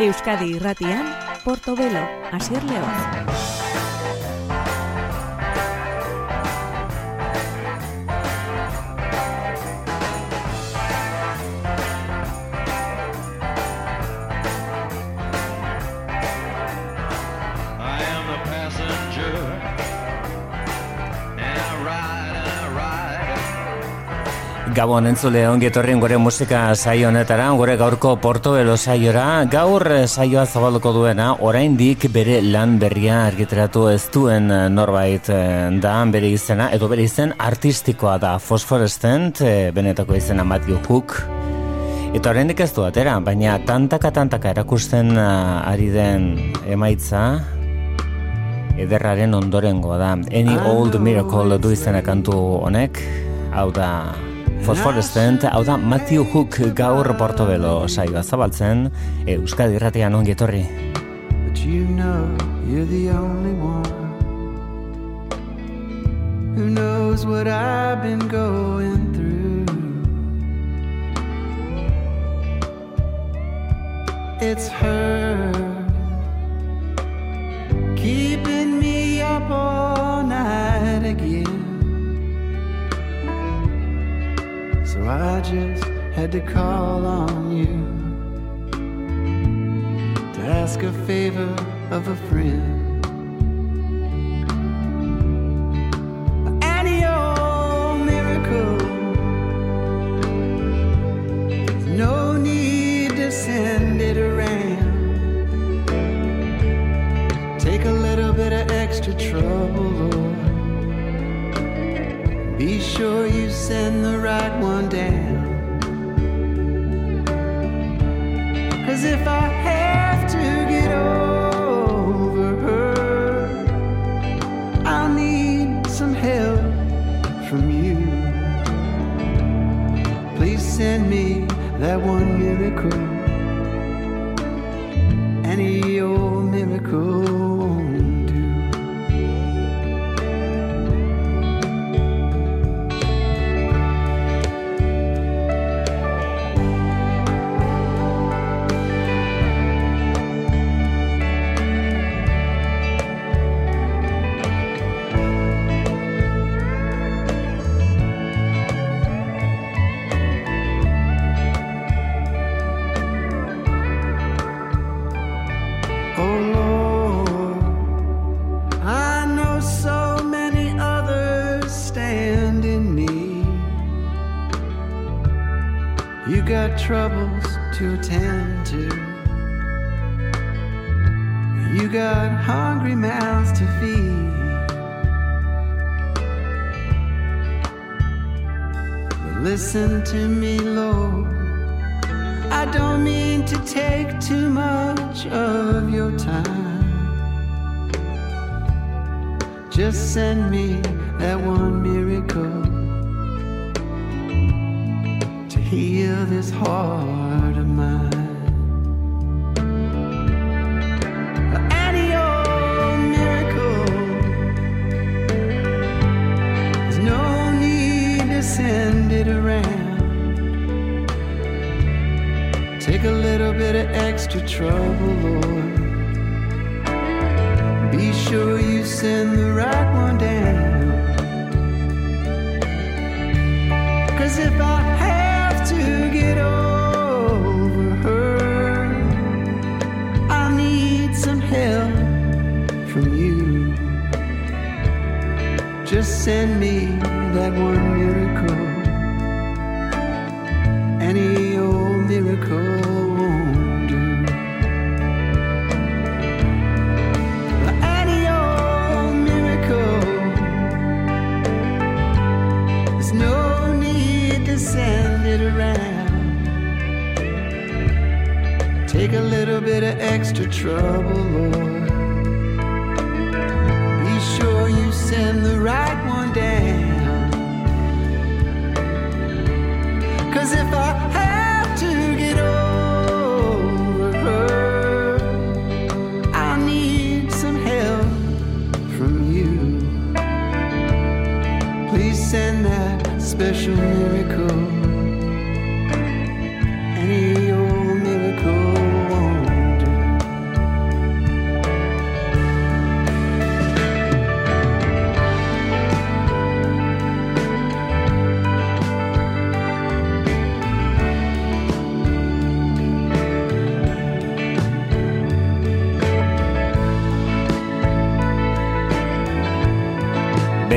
Euskadi Irratian, Portobelo, Asier León. Gabon entzule ongietorrien gore musika saio honetara, gore gaurko Portobelo saiora, gaur saioa zabalduko duena, oraindik bere lan berria argiteratu ez duen norbait eh, da bere izena, edo bere izen artistikoa da Phosphorescent, eh, benetako izena Matthew Hook, Eta oraindik ez du atera, baina tantaka tantaka erakusten eh, ari den emaitza ederraren ondorengoa da. Any Old Miracle du izena kantu honek, hau da Fosforescent, hau da Matthew Hook gaur Portobelo saioa zabaltzen, Euskadi irratean ongi etorri. But you know you're the only one Who knows what I've been going through. It's her Keeping me up all night again I just had to call on you to ask a favor of a friend. Any old miracle, no need to send it around. Take a little bit of extra trouble. Be sure you send the right one down. Cause if I have to get over her, I'll need some help from you. Please send me that one miracle, any old miracle. To attend to. You got hungry mouths to feed. Listen to me, Lord. I don't mean to take too much of your time. Just send me that one miracle to heal this heart little bit of extra trouble, Lord. Be sure you send the right one down. Cause if I have to get over her. I need some help from you. Just send me that one miracle, bit of extra trouble, Lord. Be sure you send the right one down. Cause if I have to get over her, I need some help from you. Please send that special miracle.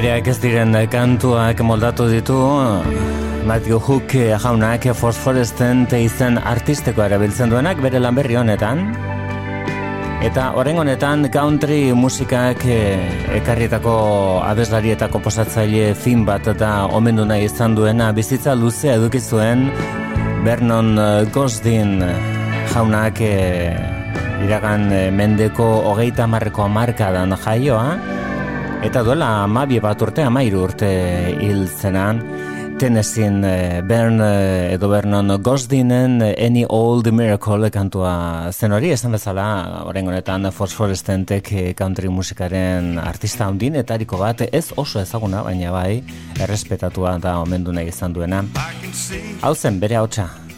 Bereak ez diren kantuak moldatu ditu. Matthew Hook jaunak fosforestent izen artisteko erabiltzen duenak bere lan berri honetan. Eta horren honetan country musikak eh, ekarrietako abeslari eta komposatzaile fin bat eta omendu nahi izan duena bizitza luze edukizuen Vernon Gosdin. Jaunak eh, iragan eh, mendeko hogeita marreko dan jaioa eta duela amabie bat urte amairu urte hil zenan. Tennessee eh, Bern eh, edo Bernon Gosdinen eh, Any Old Miracle kantua zen hori. Esan bezala orain honetan Forestentek country musikaren artista handin eta bat ez oso ezaguna baina bai errespetatua da omendu nahi izan duena. Hau zen bere hautsa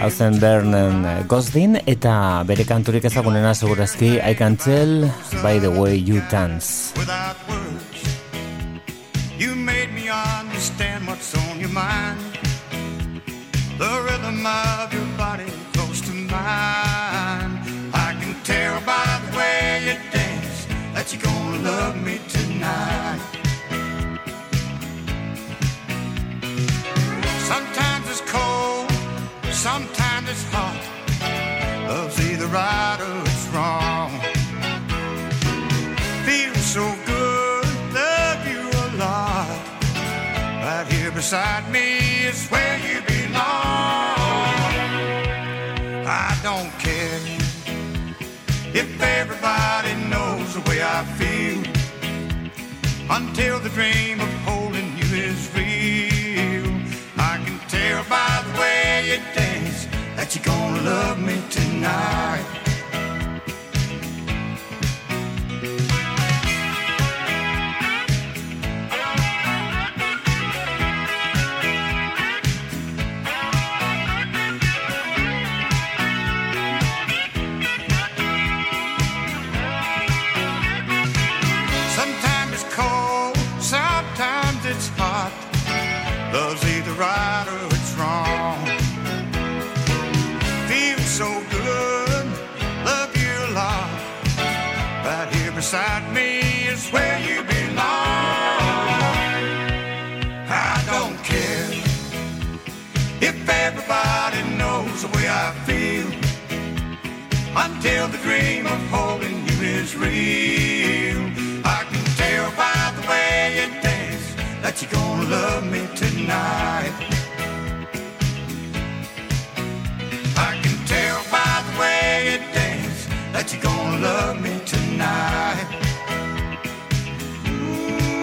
hau zen Bernon Gosdin eta bere kanturik ezagunena segurazki I can tell by the way you dance You made me understand what's on your mind. The rhythm of your body close to mine. I can tell by the way you dance that you're gonna love me tonight. Sometimes sometimes it's hot. Love's either right or it's wrong. Feels so good love you a lot. Right here beside me is where you belong. I don't care if everybody knows the way I feel until the dream that you're gonna love me tonight. Beside me is where you belong. I don't care if everybody knows the way I feel until the dream of holding you is real. I can tell by the way you dance that you're gonna love me tonight.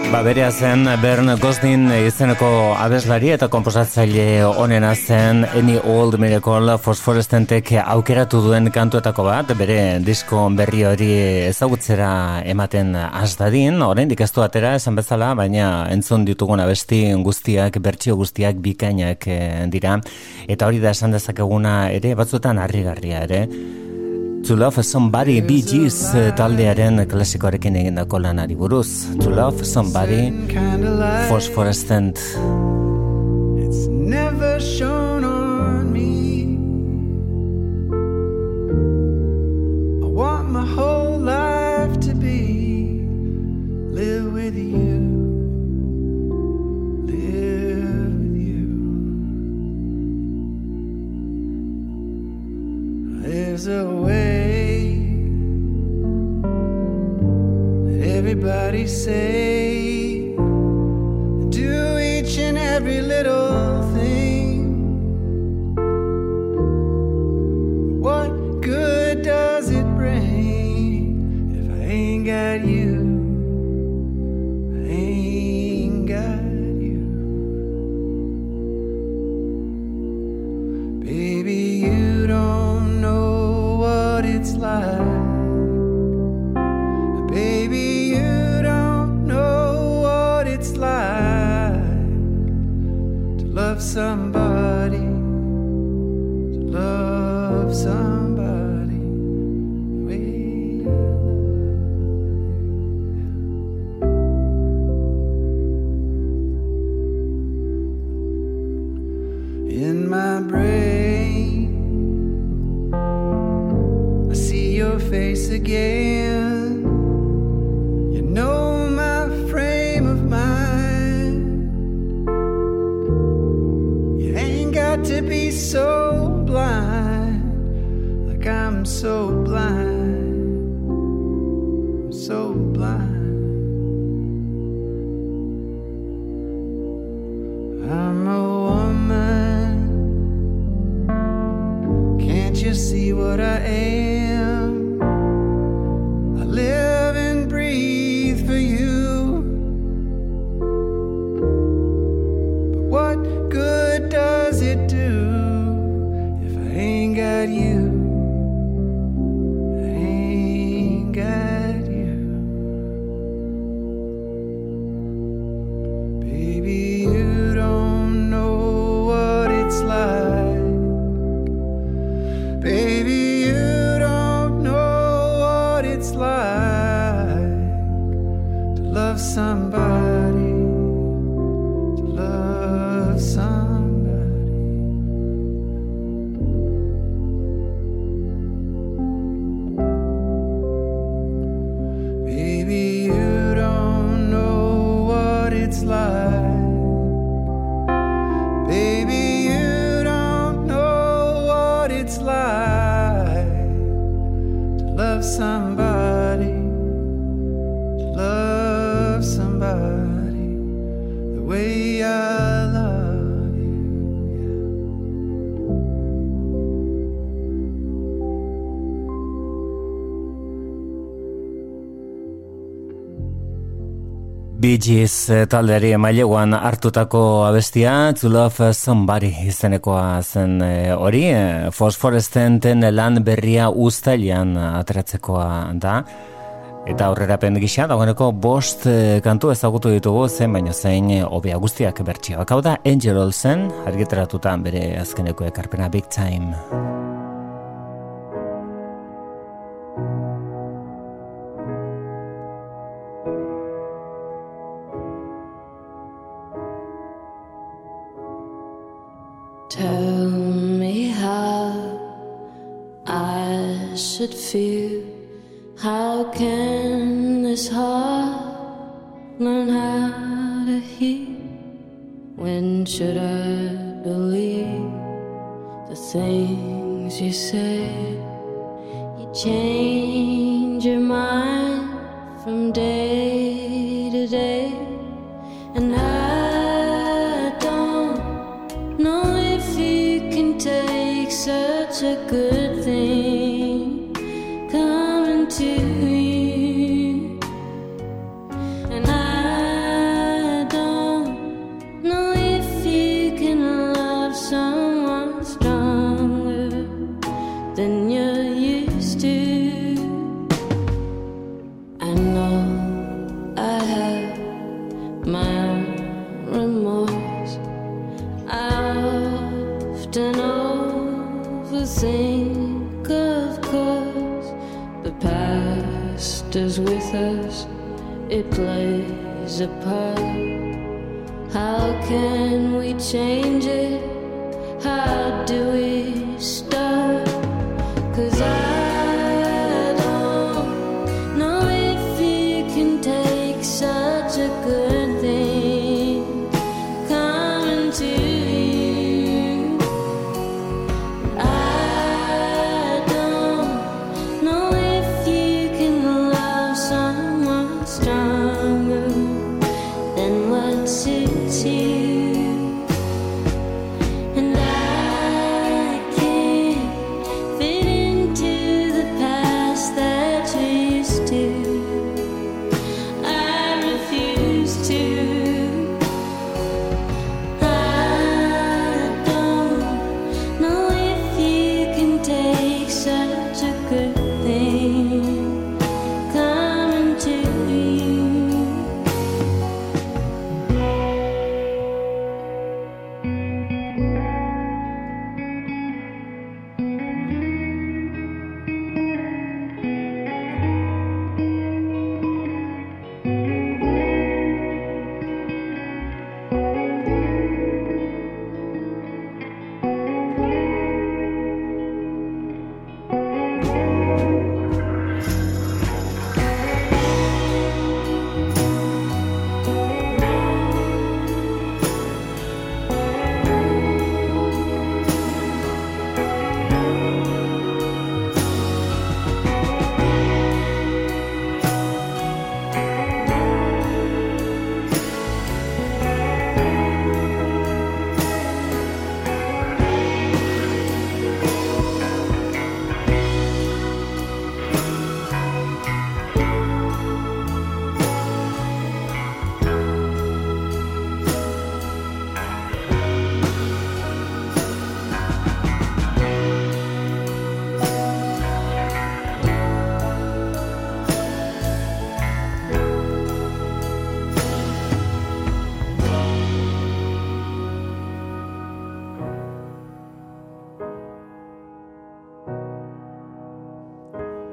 Ba, berea zen Bern Gosdin izeneko abeslari eta komposatzaile onena zen Any Old Miracle Fosforestentek aukeratu duen kantuetako bat, bere disko berri hori ezagutzera ematen asdadin, orain dikestu atera esan bezala, baina entzun ditugun abesti guztiak, bertsio guztiak bikainak eh, dira, eta hori da esan dezakeguna ere, batzuetan harrigarria ere, To Love Somebody Gees eh, taldearen klasikoarekin egindako lanari buruz To Love Somebody Phosphorescent. It's never shown on me. I want my whole life to be Live with you A way everybody say do each and every little thing. What good Bee eh, Gees taldeari maileguan hartutako abestia To Love Somebody izenekoa zen e, hori eh, e, fosforestenten lan berria ustailan atratzekoa da. Eta aurrerapen gisa dagoeneko bost e, kantu ezagutu ditugu zen baino zein hobea guztiak bertsioak. Hau da Angel Olsen argitaratutan bere azkeneko ekarpena Big Time. Tell me how I should feel. How can this heart learn how to heal? When should I believe the things you say? You change.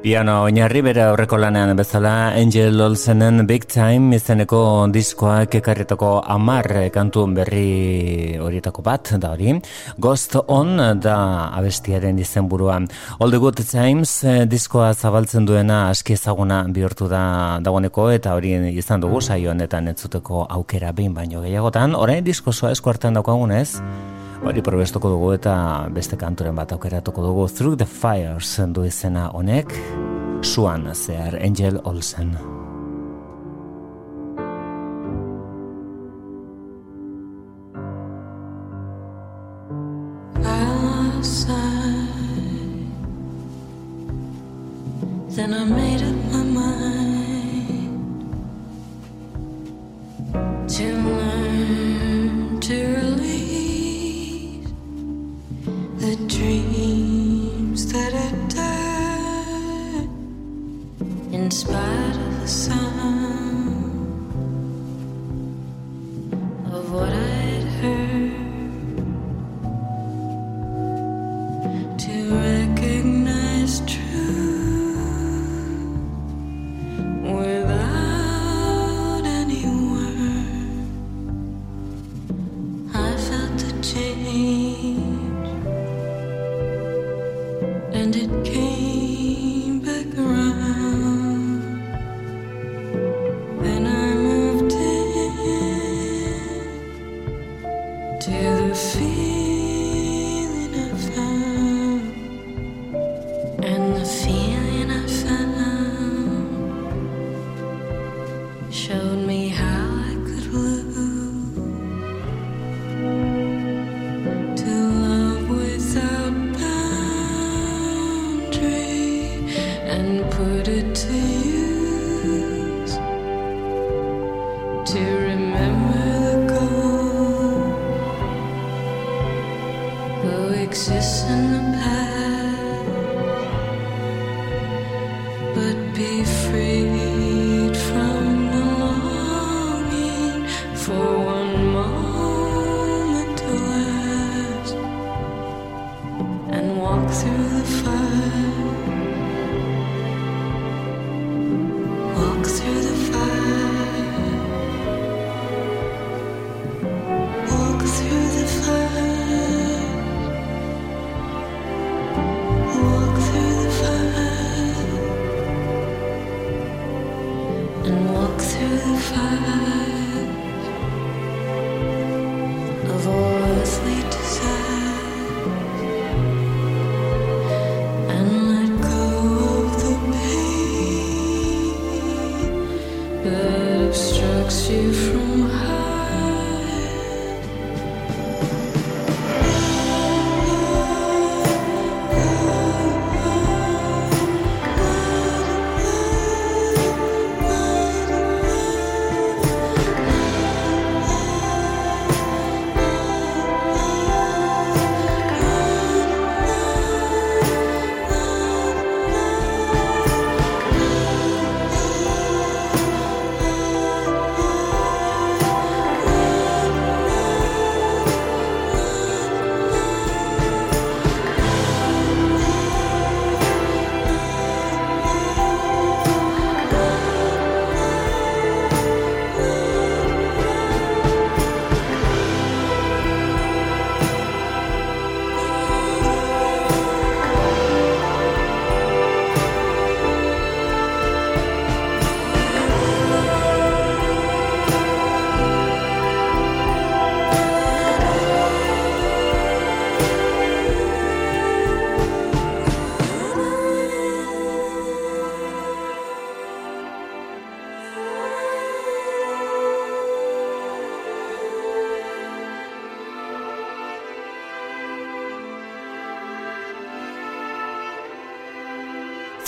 Piano oinarri bere aurreko lanean bezala Angel Olsenen Big Time izeneko diskoak ekarretako amar kantu berri horietako bat da hori. Ghost On da abestiaren izenburuan. All the Good Times eh, diskoa zabaltzen duena aski ezaguna bihurtu da dagoeneko eta hori izan dugu saio honetan entzuteko aukera behin baino gehiagotan. Orain disko soa eskuartan daukagunez. Hori probestuko dugu eta beste kanturen bat aukeratuko dugu. Through the Fires du izena honek. Suan zehar Angel Olsen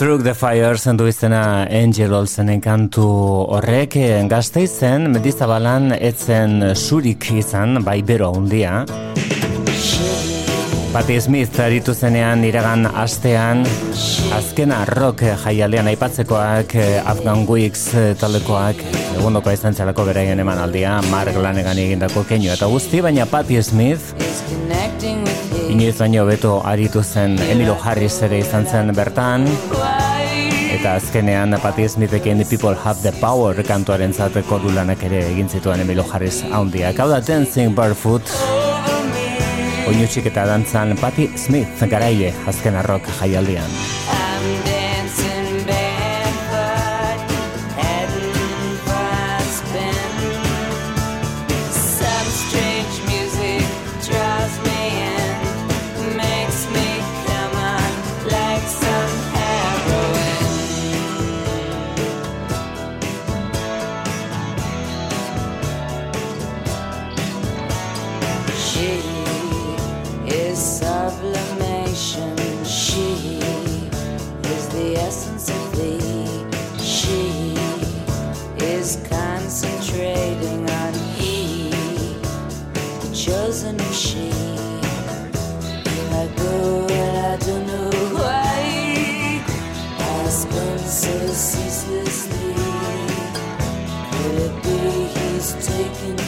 Through the Fire zendu izena Angel Olsenen kantu horrek. Eh, gazteizen medizabalan etzen surik izan, bai bero handia. Patti Smith aritu zenean iragan astean, azkena rock jaialdean aipatzekoak Afghan Wigs eh, taldekoak egundokoa izan zelako beraien eman aldia, Mark Lanegan egindako keinu eta guzti, baina Patti Smith inoiz baino beto aritu zen. Emilio Harris ere izan zen bertan, Eta azkenean Patti Smithekin The People Have the Power kantuaren zateko dulanak ere egin zituen Emilio Harris haundiak. Hau da Dancing Barefoot, oinutxik eta dantzan Patti Smith garaile azken arrok jaialdian. taking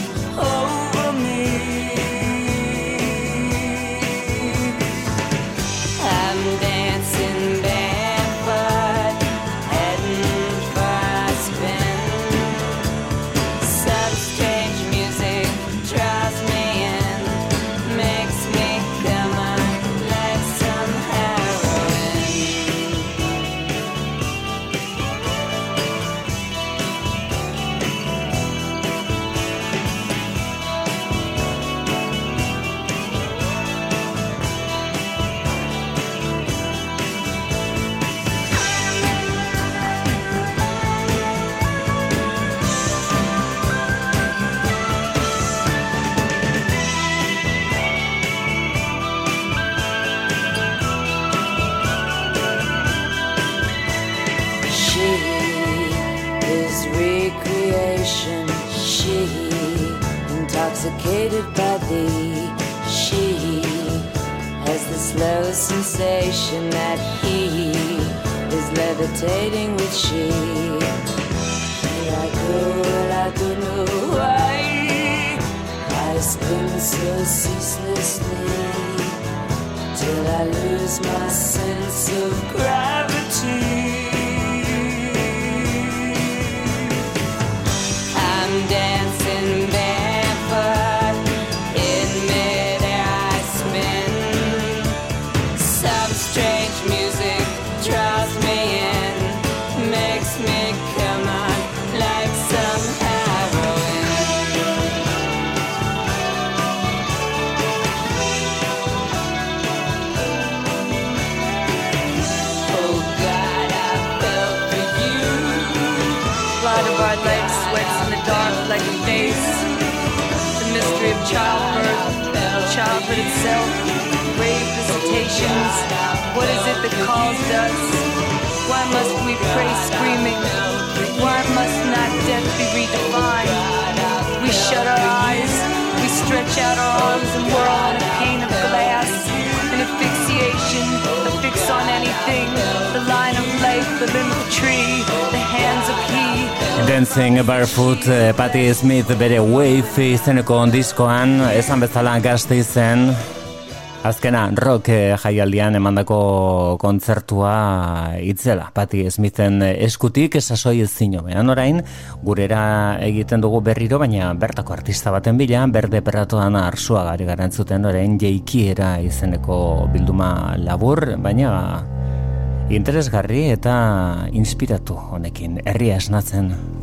Patti Smith bere Wave izeneko diskoan, esan bezala gazte izen, azkena rock eh, jaialdian emandako kontzertua itzela. Patti Smithen eskutik esasoi ez zino. Behan orain, gurera egiten dugu berriro, baina bertako artista baten bila, berde perratuan arsua gari garantzuten orain jeikiera izeneko bilduma labur, baina interesgarri eta inspiratu honekin herria esnatzen.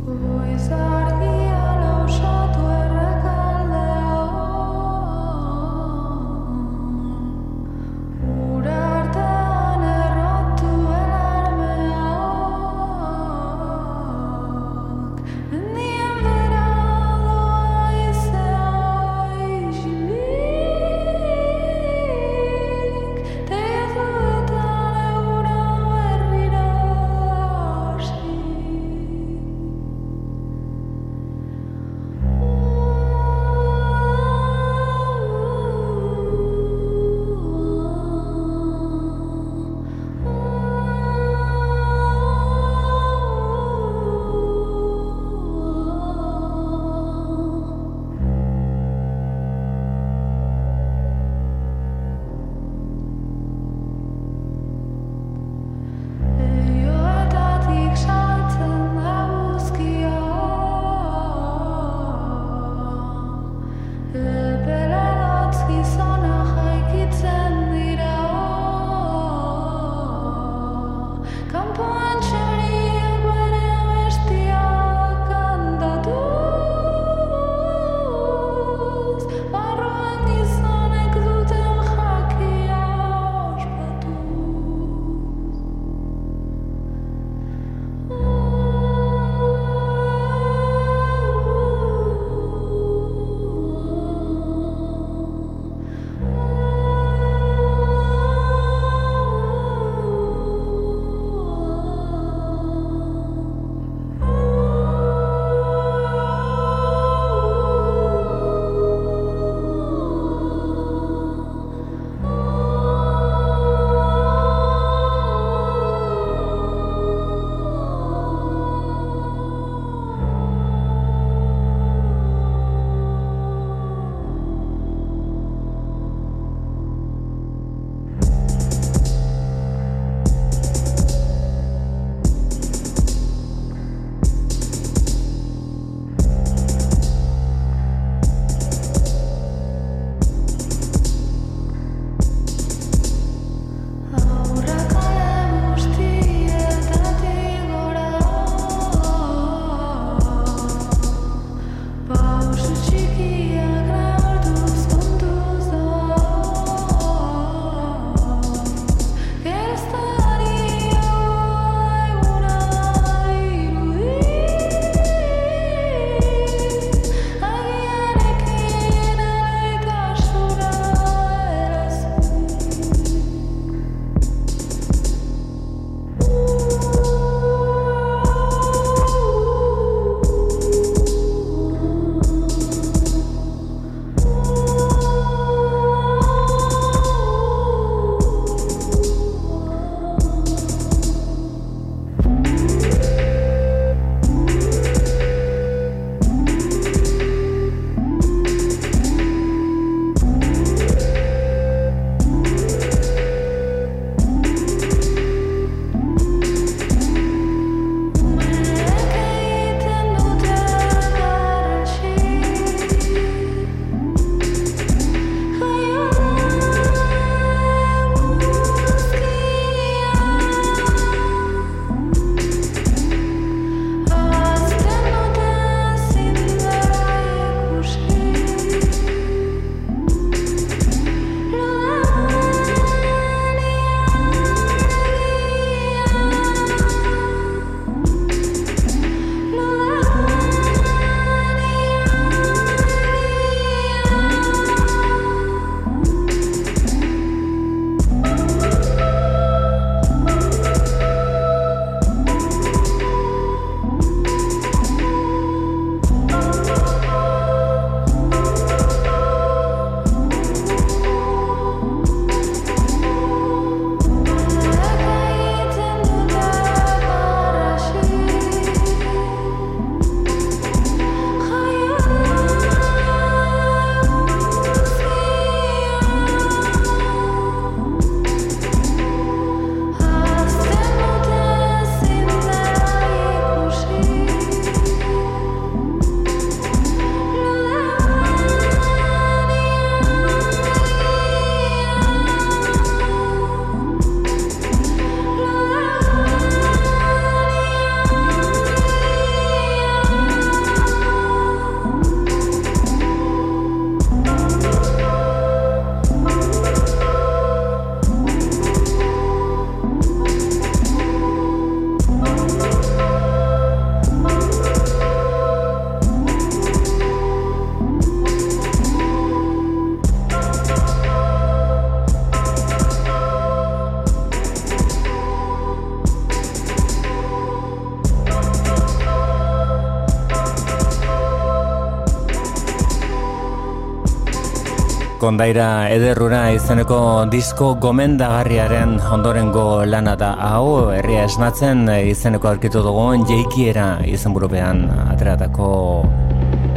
kondaira ederruna izeneko disko gomendagarriaren ondorengo lana da. Hau herria esnatzen izeneko aurkitu dugun jeikiera izenburupean ateratako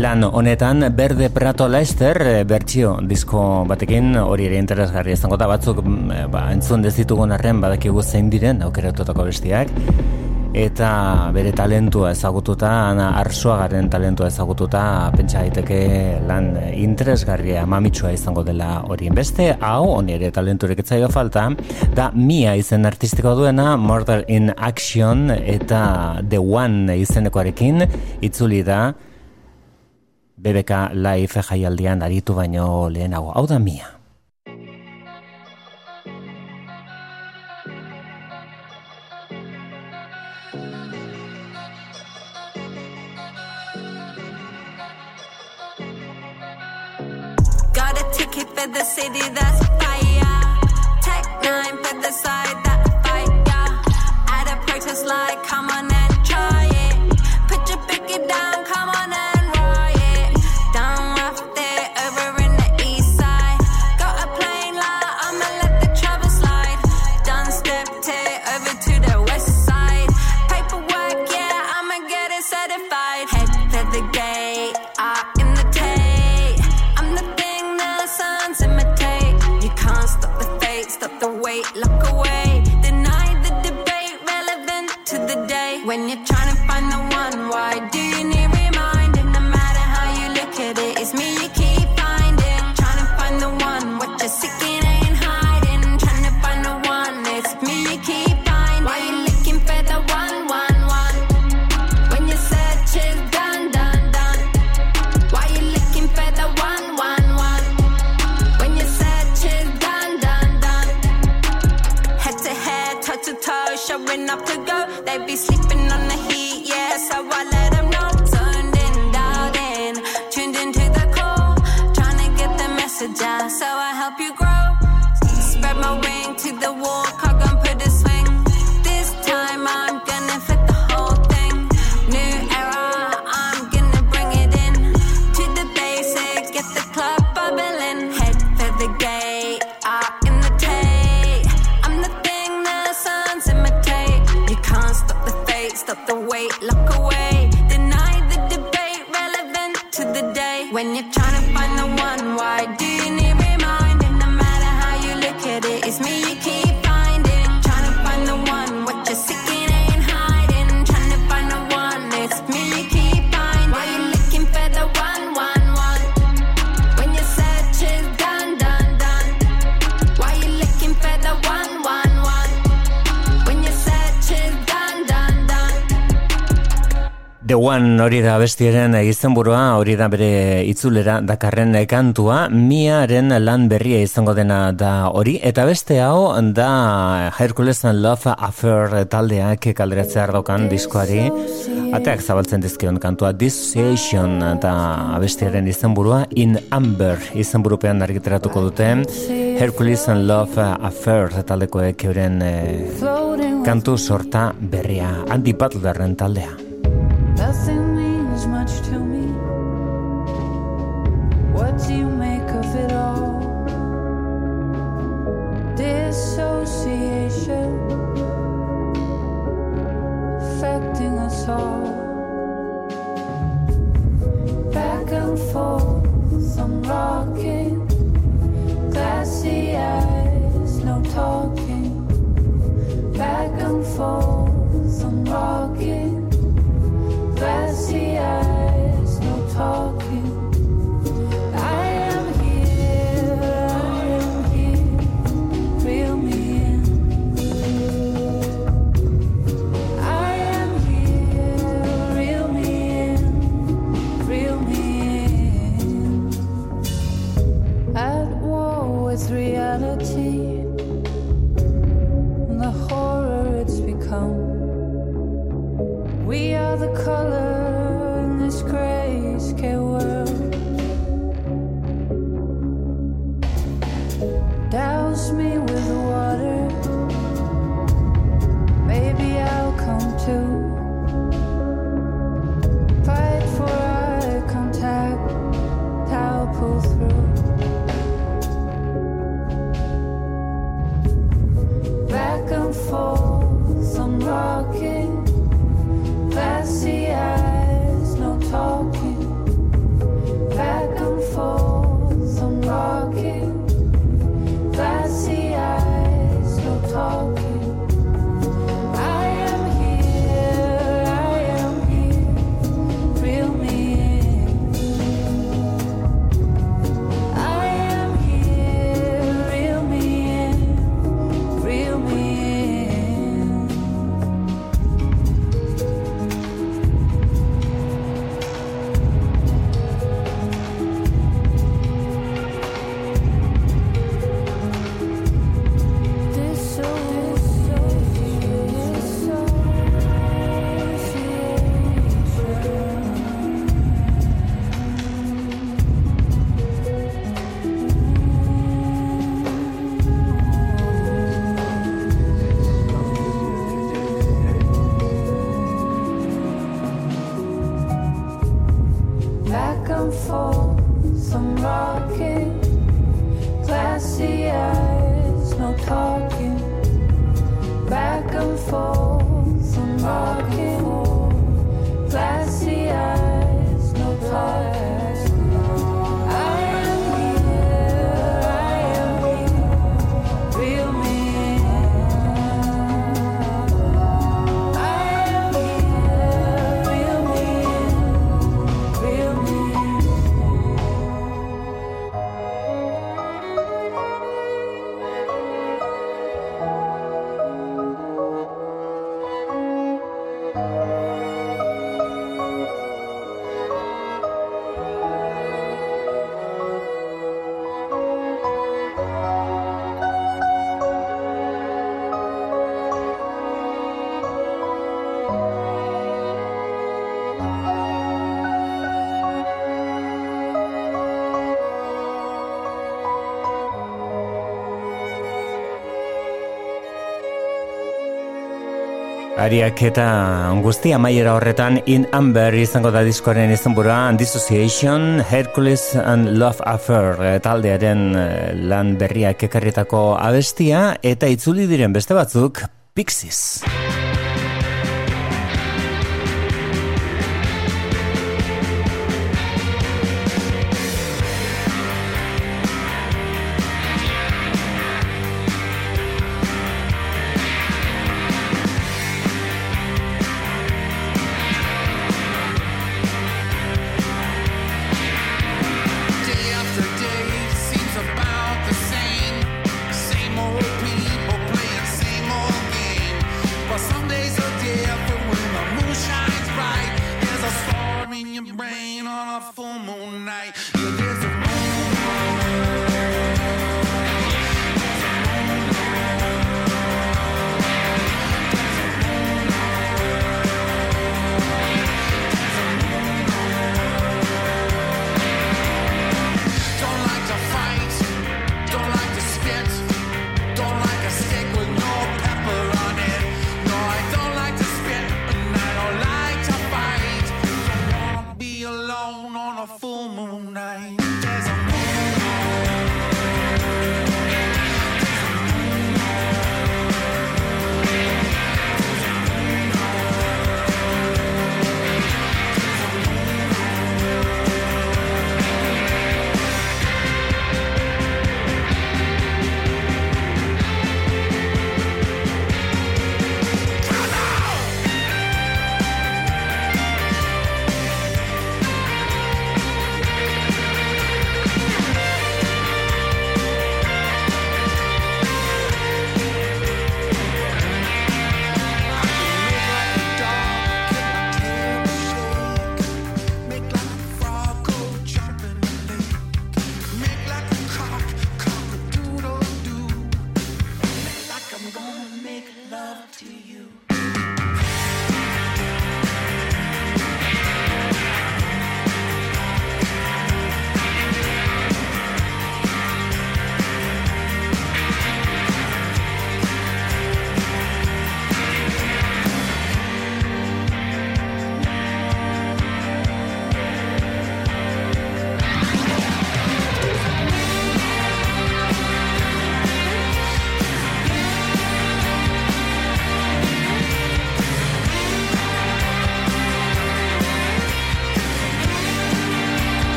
lan honetan Berde Prato Lester eh, bertsio disko batekin hori ere interesgarri izango da. Batzuk mm, eh, ba, entzun dezitugun arren badakigu zein diren aukeratutako bestiak eta bere talentua ezagututa, Ana Arsoagaren talentua ezagututa, pentsa daiteke lan interesgarria mamitsua izango dela hori. Beste, hau, honi ere talenturek etzaio falta, da Mia izen artistiko duena, Murder in Action eta The One izenekoarekin, itzuli da, BBK Live jaialdian aritu baino lehenago. Hau da Mia. keep it the city that's fire. Tech nine, but the side that fire. Out a practice like hori da bestiaren izenburua, hori da bere itzulera dakarren kantua, miaren lan berria izango dena da hori, eta beste hau da Hercules and Love Affair taldeak kalderatzear dokan diskoari, ateak zabaltzen dizkion kantua Dissociation eta abestiaren izenburua In Amber izenburupean argitaratuko dute, Hercules and Love Affair taldekoek euren eh, kantu sorta berria, Andy Butlerren taldea. Nothing Ariak eta guzti amaiera horretan In Amber izango da diskoaren izenburua Dissociation, Hercules and Love Affair eh, taldearen eh, lan berriak ekarritako abestia eta itzuli diren beste batzuk Pixies.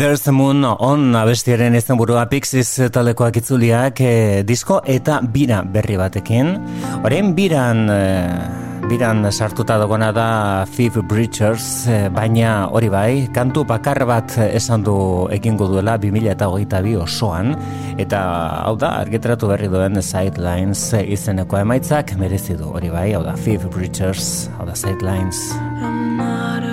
There's the Moon on abestiaren izan burua Pixies talekoak itzuliak eh, disko eta bira berri batekin. Orain biran, eh, biran sartuta dagona da Phoebe Bridgers, eh, baina hori bai, kantu bakar bat esan du egingo duela 2008 osoan, eta hau da, argitratu berri duen Sidelines izeneko emaitzak merezi du hori bai, hau da Phoebe Bridgers, hau da Sidelines. I'm not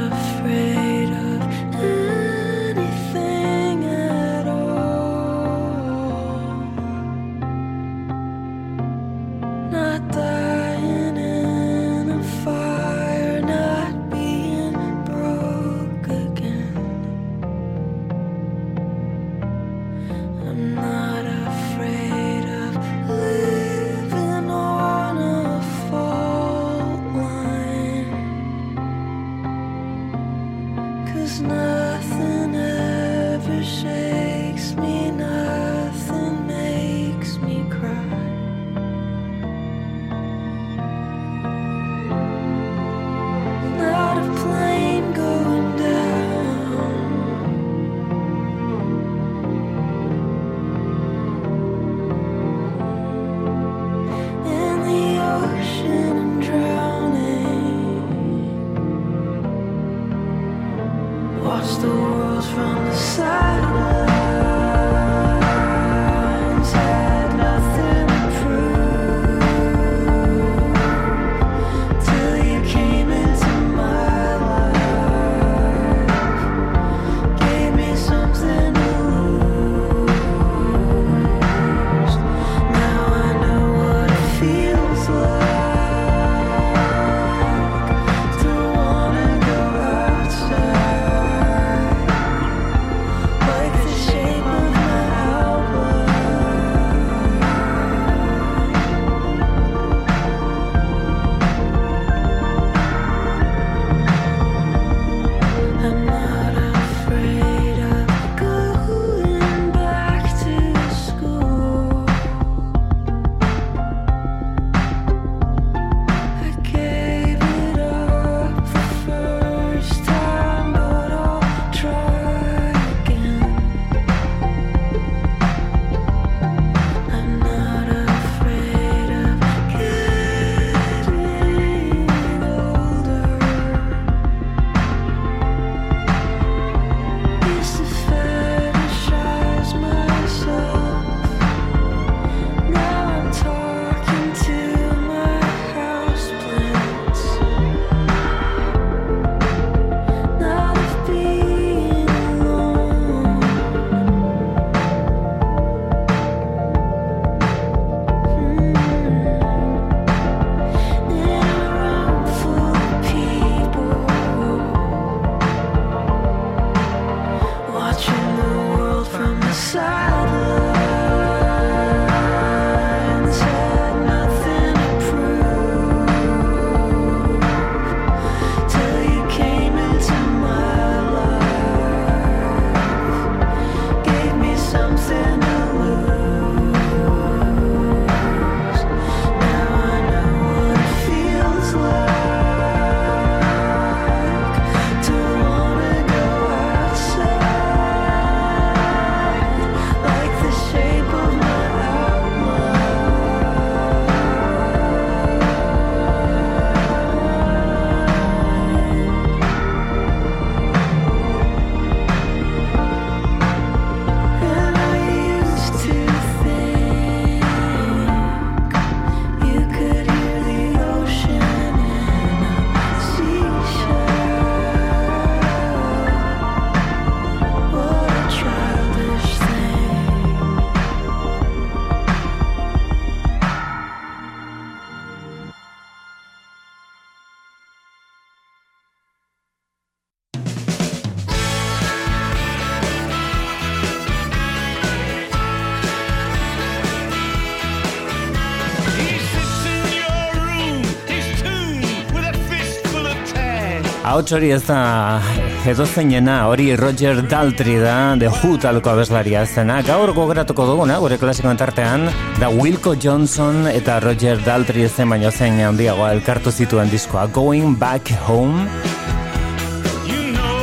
ahots hori ez da edozeinena, hori Roger Daltri da, The Who talko abeslaria zena. Gaur gogratuko duguna, gure klasikoen tartean, da Wilco Johnson eta Roger Daltri zen baino zein handiagoa elkartu zituen diskoa. Going Back Home,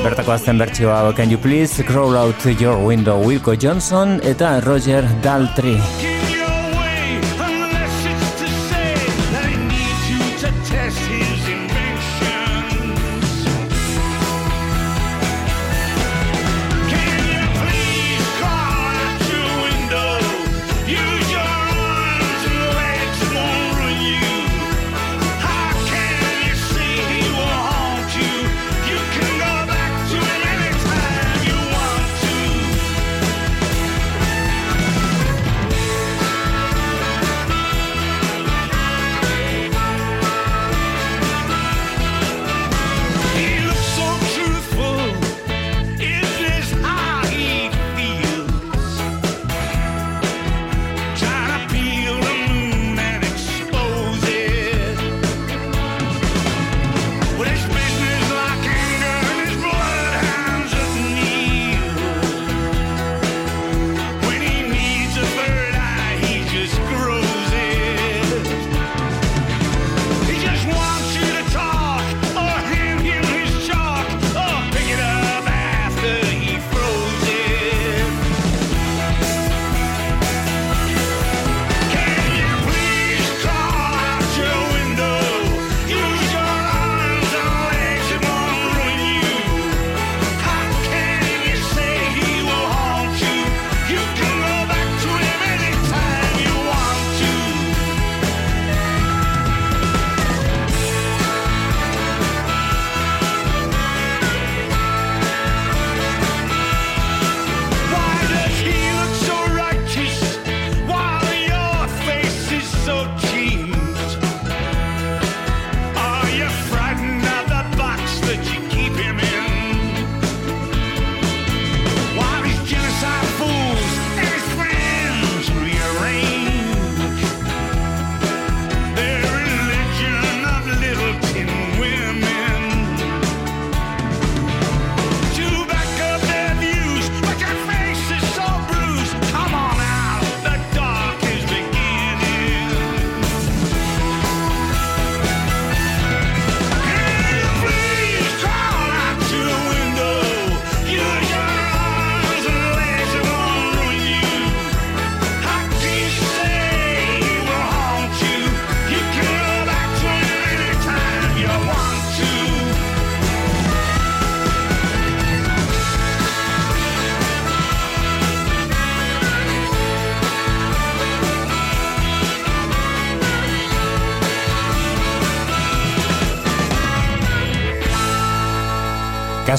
Bertako azten bertsioa Can You Please Crawl Out Your Window Wilco Johnson eta Roger Daltri.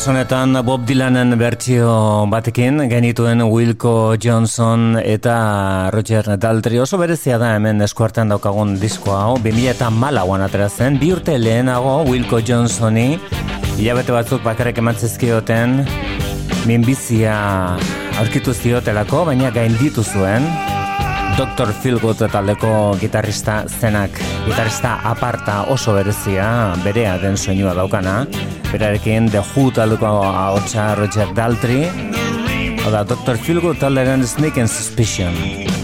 Kasu honetan Bob Dylanen bertsio batekin genituen Wilco Johnson eta Roger Daltrey. Oso berezia da hemen eskuartean daukagun diskoa hau. 2014an atera zen. Bi urte lehenago Wilco Johnsoni hilabete batzuk bakarrik ematzizkioten minbizia aurkitu ziotelako baina gainditu zuen Dr. Philgood taldeko gitarrista zenak. Gitarrista aparta oso berezia berea den soinua daukana berarekin The Who taldeko ahotsa Roger Daltri, oda Dr. Philgo taldearen Sneak and Suspicion.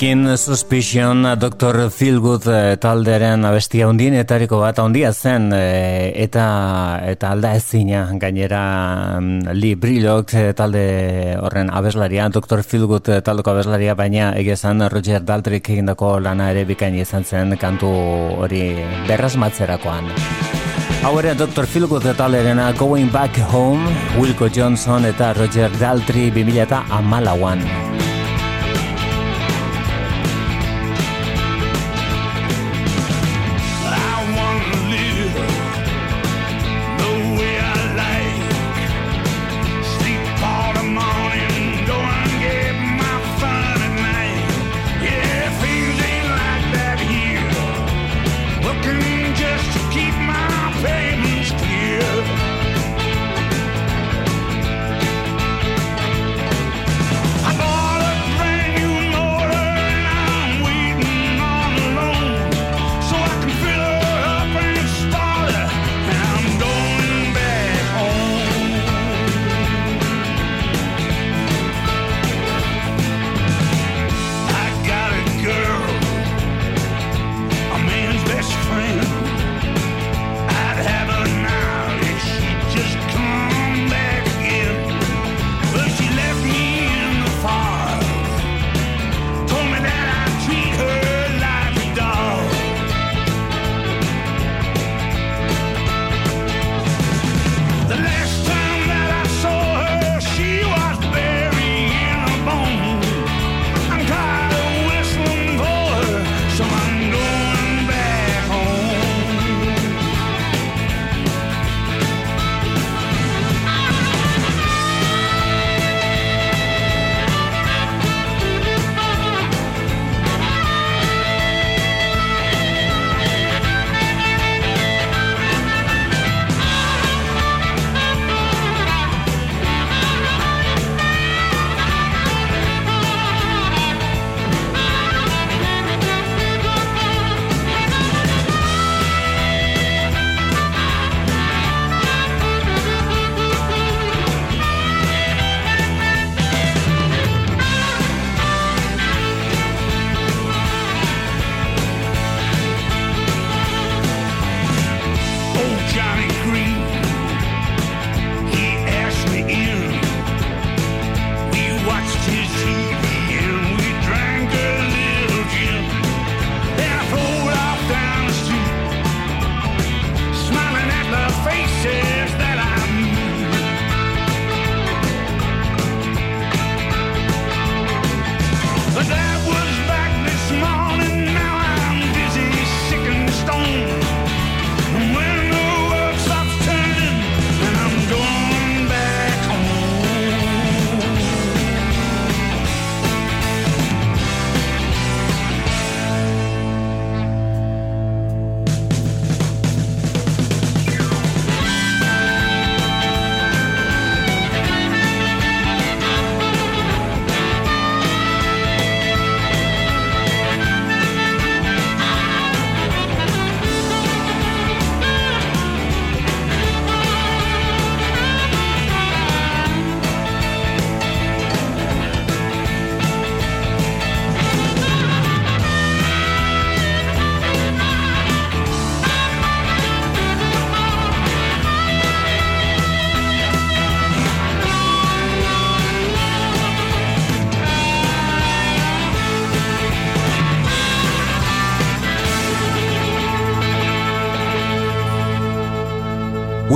Sneaking Suspicion Dr. Feelgood eh, talderen abestia hundienetariko bat handia zen eh, eta eta alda ezina gainera mm, Lee Brillock eh, talde horren abeslaria Dr. Feelgood eh, taldeko abeslaria baina egezan Roger Daltrek egindako lana ere bikain izan zen kantu hori berrasmatzerakoan. Hau ere Dr. Feelgood talderena Going Back Home, Wilco Johnson eta Roger Daltrey 2000 eta amalauan.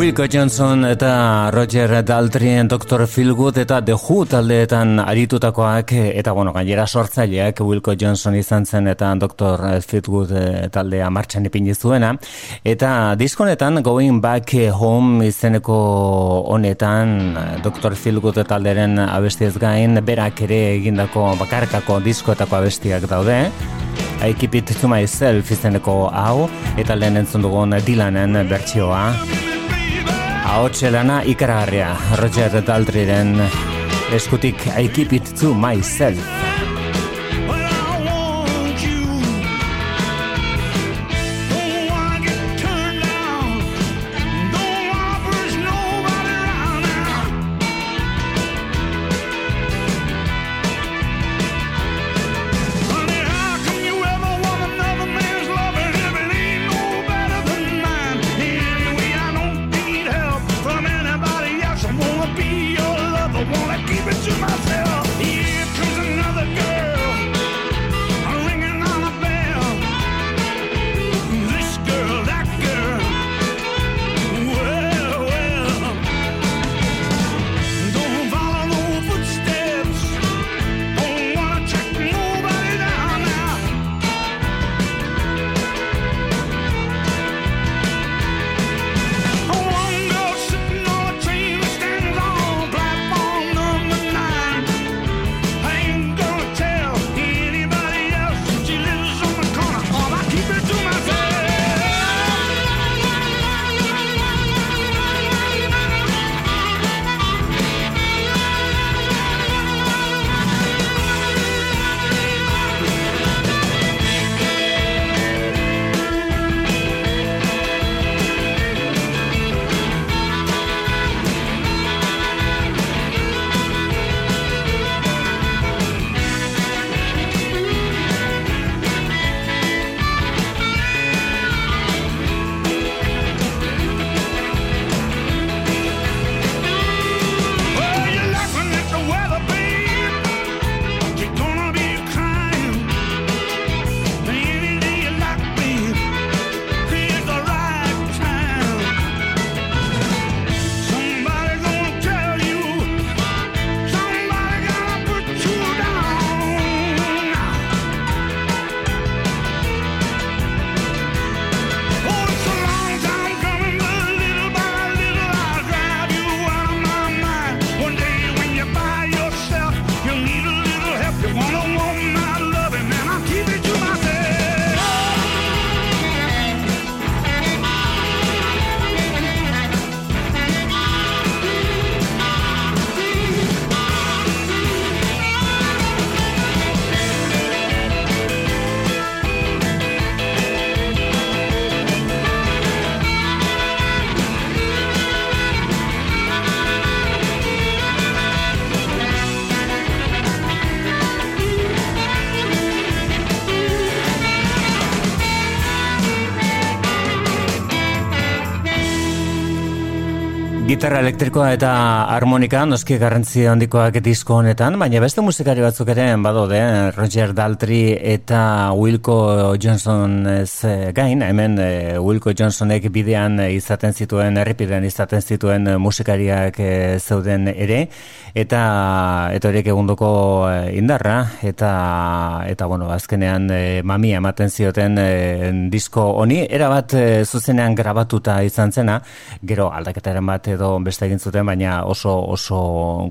Wilco Johnson eta Roger Daltrien Dr. Philgood eta The Who taldeetan aritutakoak eta bueno, gainera sortzaileak Wilco Johnson izan zen eta Dr. Philgood eh, taldea martxan ipini zuena eta diskonetan Going Back Home izeneko honetan Dr. Philgood talderen abestiez gain berak ere egindako bakarkako diskoetako abestiak daude I Keep It To Myself izeneko hau eta lehen entzun dugun Dylanen bertsioa Ahotxe lana ikaragarria, Roger Daltriren eskutik I keep it to myself. Gitarra elektrikoa eta harmonika noski garrantzi handikoak disko honetan, baina beste musikari batzuk ere badaude, Roger Daltrey eta Wilco Johnson ez eh, gain, hemen eh, Wilco Johnsonek bidean izaten zituen, errepidean izaten zituen musikariak eh, zeuden ere, eta eta horiek egundoko eh, indarra, eta eta bueno, azkenean eh, mamia ematen zioten eh, disko honi, erabat eh, zuzenean grabatuta izan zena, gero aldaketaren bat edo beste egin zuten, baina oso oso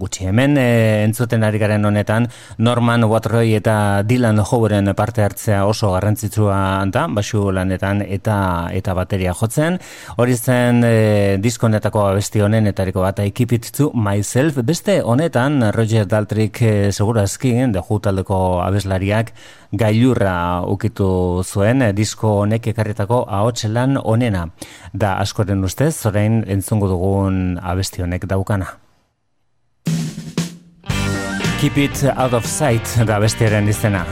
gutxi. Hemen e, entzuten ari garen honetan Norman Watroy eta Dylan Howeren parte hartzea oso garrantzitsua da, basu lanetan eta eta bateria jotzen. Hori zen e, disko honetako abesti honen etariko bat I Keep It To Myself. Beste honetan Roger Daltrick e, segurazki, The Who taldeko abeslariak gailurra ukitu zuen disko honek ekarritako ahots lan onena. Da askoren ustez, orain entzungo dugun abesti honek daukana. Keep it out of sight da bestiaren izena.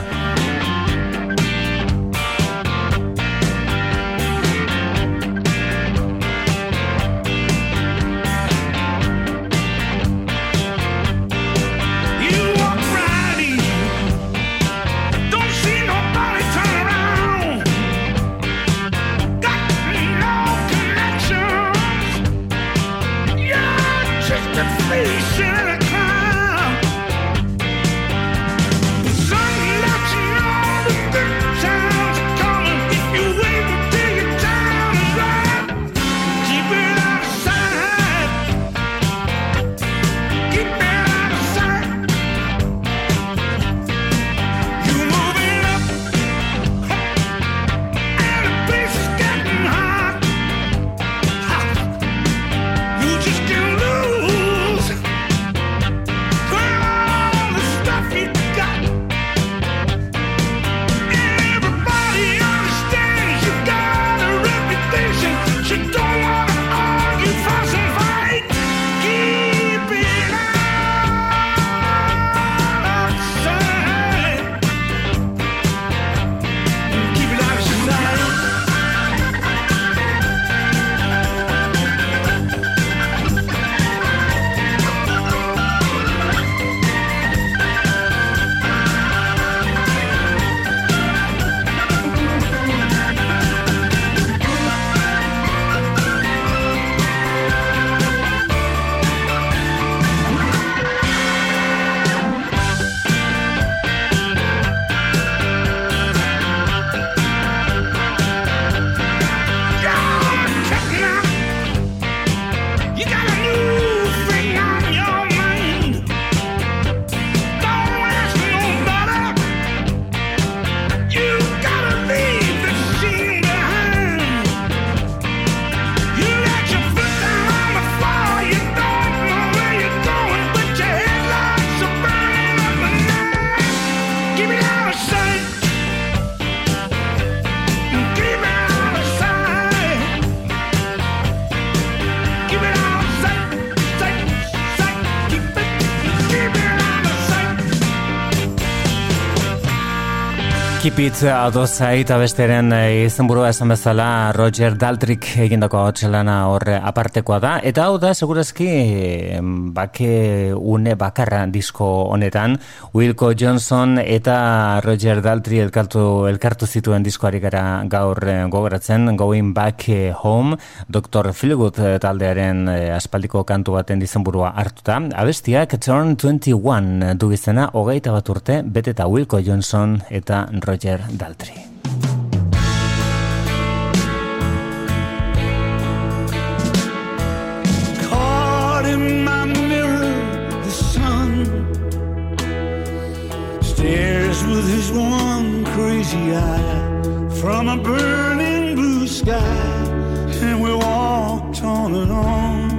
Keep it adozai eta besteren eh, izenburua esan bezala Roger Daltrick egindako hotxelana hor apartekoa da. Eta hau da, segurazki, bake une bakarra disko honetan, Wilco Johnson eta Roger Daltrey elkartu, elkartu zituen diskoari gara gaur eh, gogoratzen, Going Back Home, Dr. Philgood eh, taldearen aspaldiko kantu baten izenburua hartuta. Abestiak Turn 21 du izena, hogeita bat urte, bete eta Wilco Johnson eta Roger Daltrey. Caught in my mirror, the sun stares with his one crazy eye from a burning blue sky, and we walked on and on.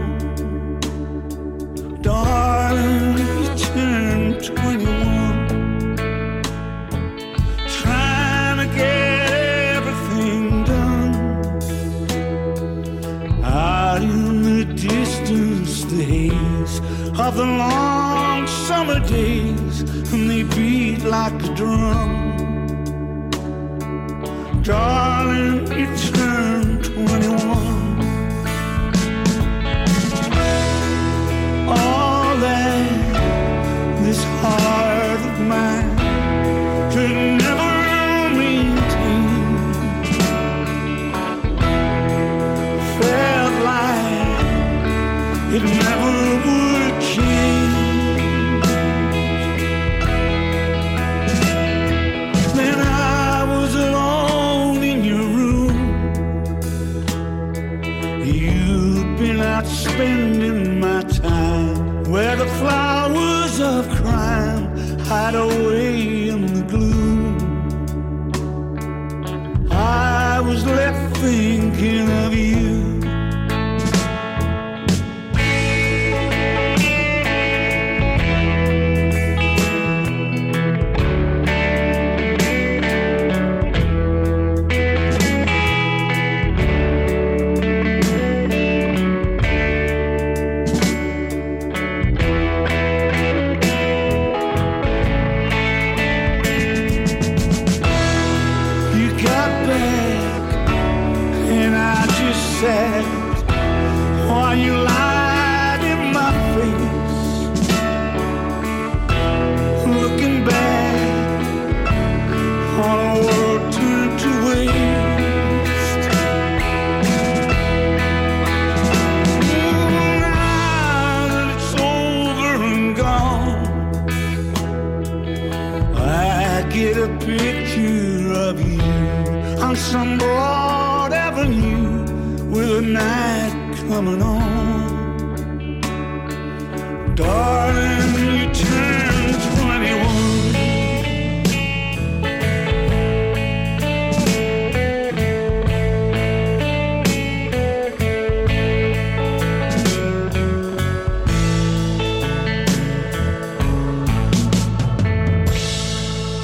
Darling, you turned 21, of the long summer days, and they beat like a drum. Darling, it's turned hide away in the gloom. I was left thinking of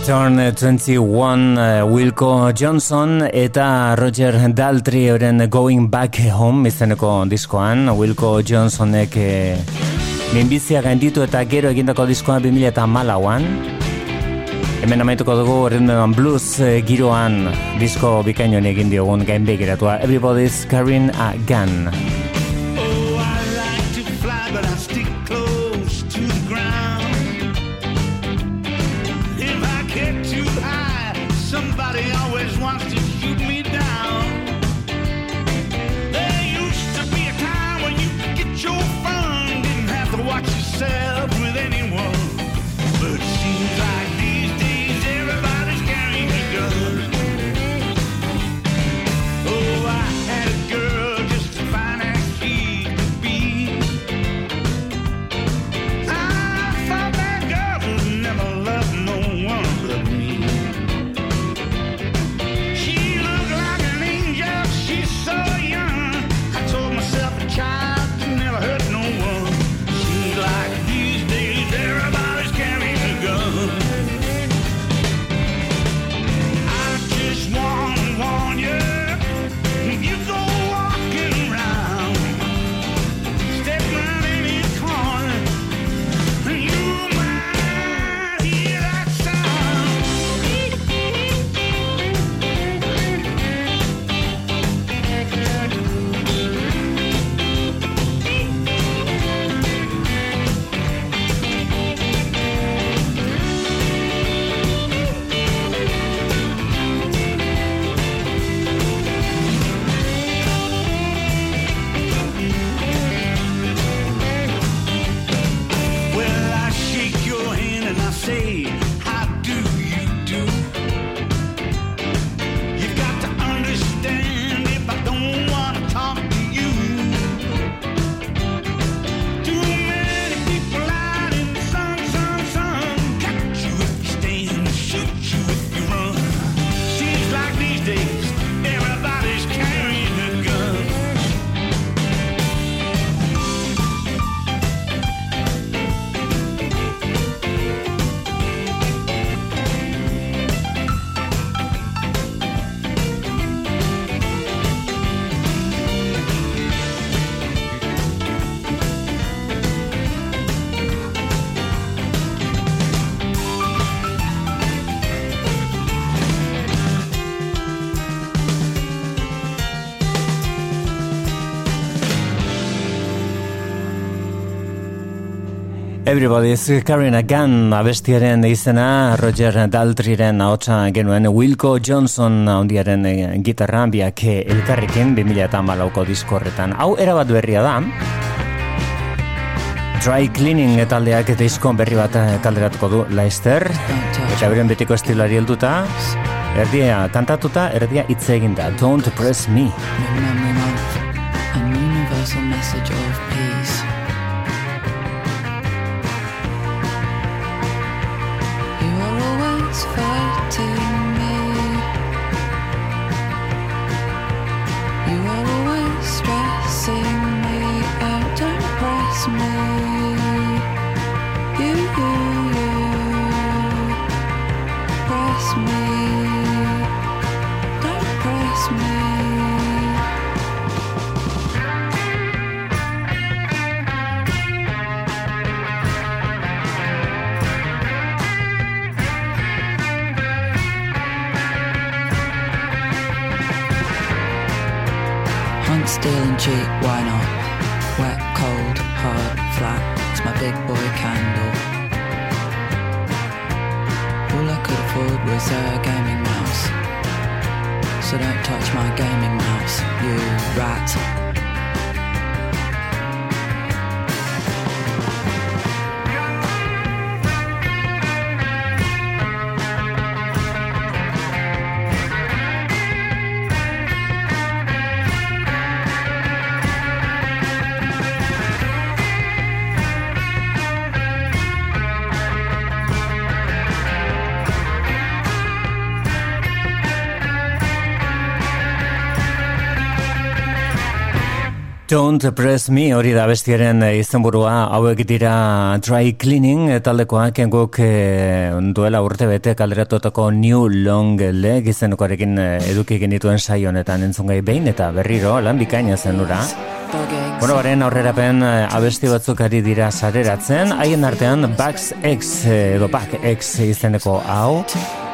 Turn 21 eh, Wilco Johnson eta Roger Daltrey euren Going Back Home izeneko diskoan. Wilco Johnsonek eh, minbizia gainditu eta gero egindako diskoa 2000 eta malauan Hemen amaituko dugu Rhythm Blues eh, giroan. Disko bikainoen egin diogun gainbegiratua Everybody's carrying a gun Everybody's carrying a gun abestiaren izena Roger Daltriren ahotsa genuen Wilco Johnson handiaren eh, gitarra biak eh, elkarrekin 2008ko diskorretan. Hau erabat berria da. Dry Cleaning taldeak disko berri bat eh, kalderatuko du Leicester. Eta beren betiko estilari helduta. Erdia kantatuta, erdia hitz eginda. Don't press me. Don't Press Me hori da bestiaren eh, izenburua hauek dira Dry Cleaning eh, taldekoak guk eh, duela urte bete kalderatutako New Long Leg izenekoarekin eh, eduki genituen saio honetan entzun gai behin eta berriro lan bikaina zen ura. Bug eggs. Bueno, baren aurrerapen abesti batzuk ari dira sareratzen, haien artean Bax X edo Back X izeneko hau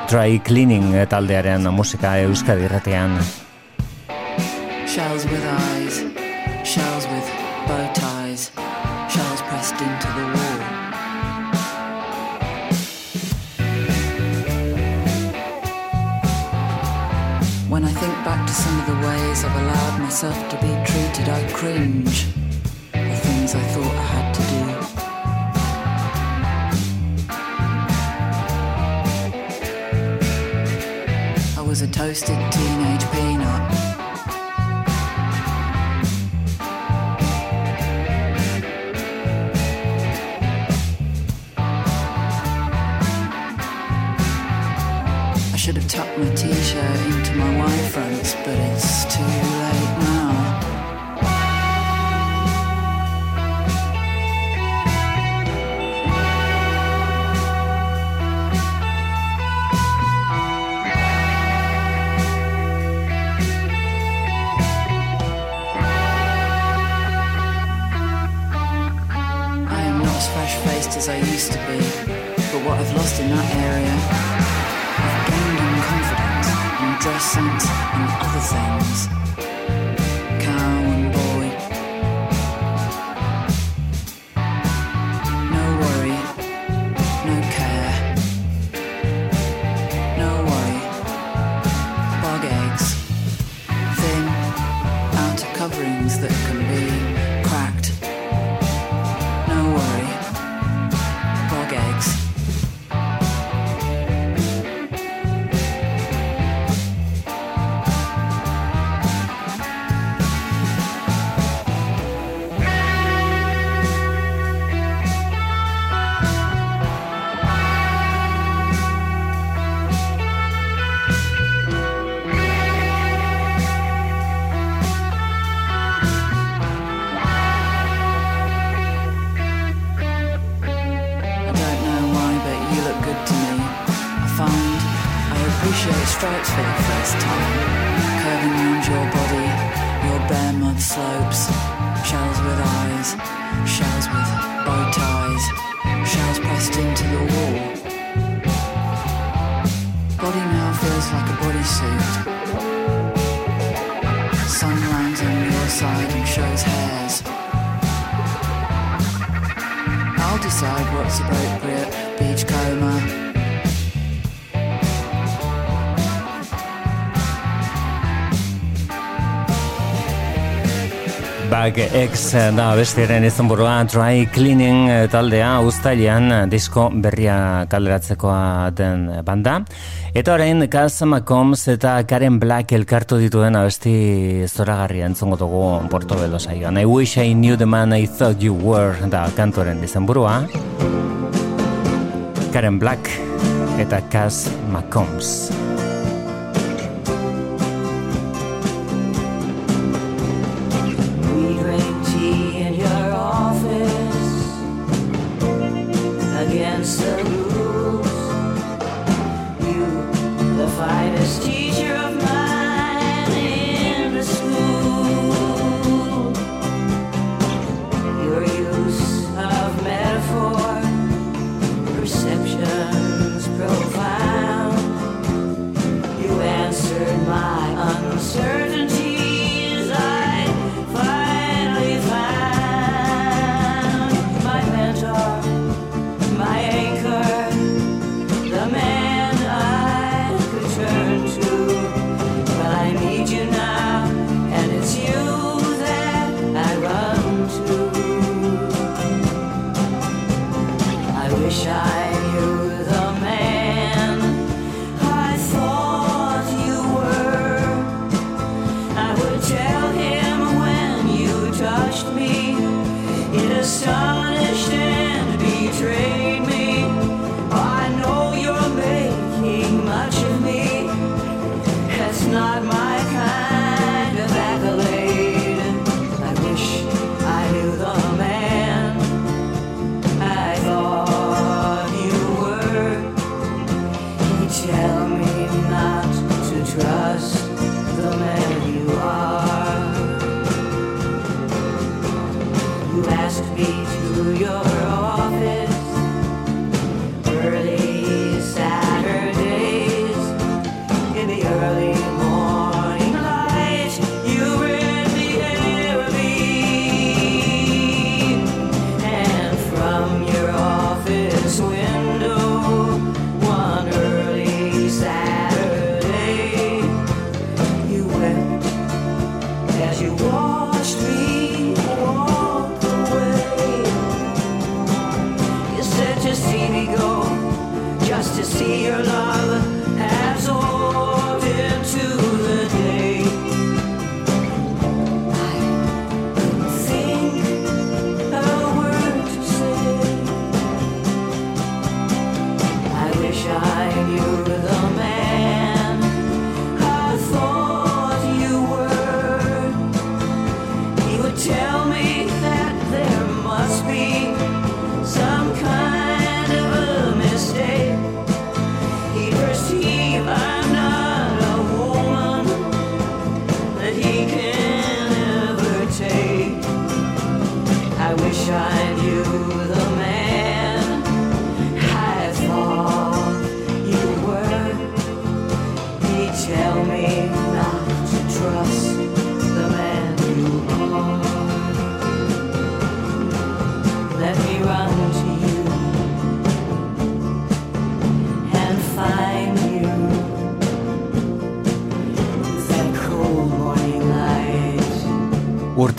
Dry Cleaning taldearen musika euskadi irratean. Shells with of ways I've allowed myself to be treated, I cringe. The things I thought I had to do. I was a toasted teenage peanut. Bag X da bestiaren izenburua Dry Cleaning eh, taldea uztailean eh, disko berria kaleratzekoa den banda. Eta orain Kaz McCombs eta Karen Black elkartu dituen abesti zoragarria entzongo dugu Portobelo saioan. I wish I knew the man I thought you were da kantoren izenburua. Karen Black eta Kaz McCombs.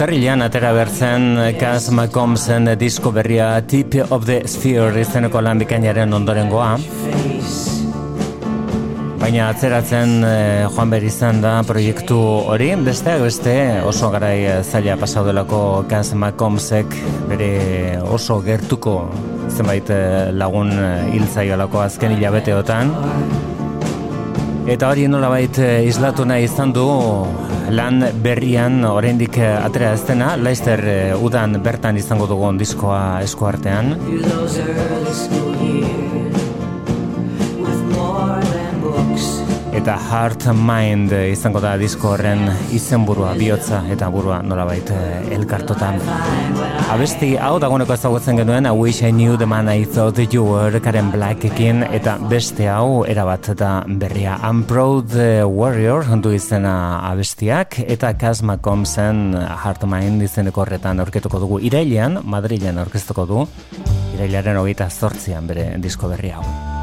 Urtarrilean atera bertzen Kaz McCombsen disko berria Tip of the Sphere izeneko lan bikainaren ondorengoa. Baina atzeratzen eh, joan behar izan da proiektu hori, besteak beste oso garai eh, zaila pasau delako Kaz McCombsek bere oso gertuko zenbait eh, lagun eh, hil zaiolako azken hilabeteotan. Eta hori nolabait eh, islatu nahi izan du lan berrian oraindik eh, atera ez dena, Leicester eh, udan bertan izango dugun diskoa esku Eta Heart Mind izango da disko horren izenburua, bihotza eta burua nolabait eh, elkartotan. Abesti hau dagoeneko ezagutzen genuen, I wish I knew the man I thought you were, Karen Blackekin, eta beste hau erabat da berria. I'm proud eh, warrior, du izena abestiak, eta Kaz McCombsen Heart Mind izeneko horretan aurketuko dugu. Irailean, Madrilen aurkeztuko du, irailaren hogeita zortzian bere disko berri hau.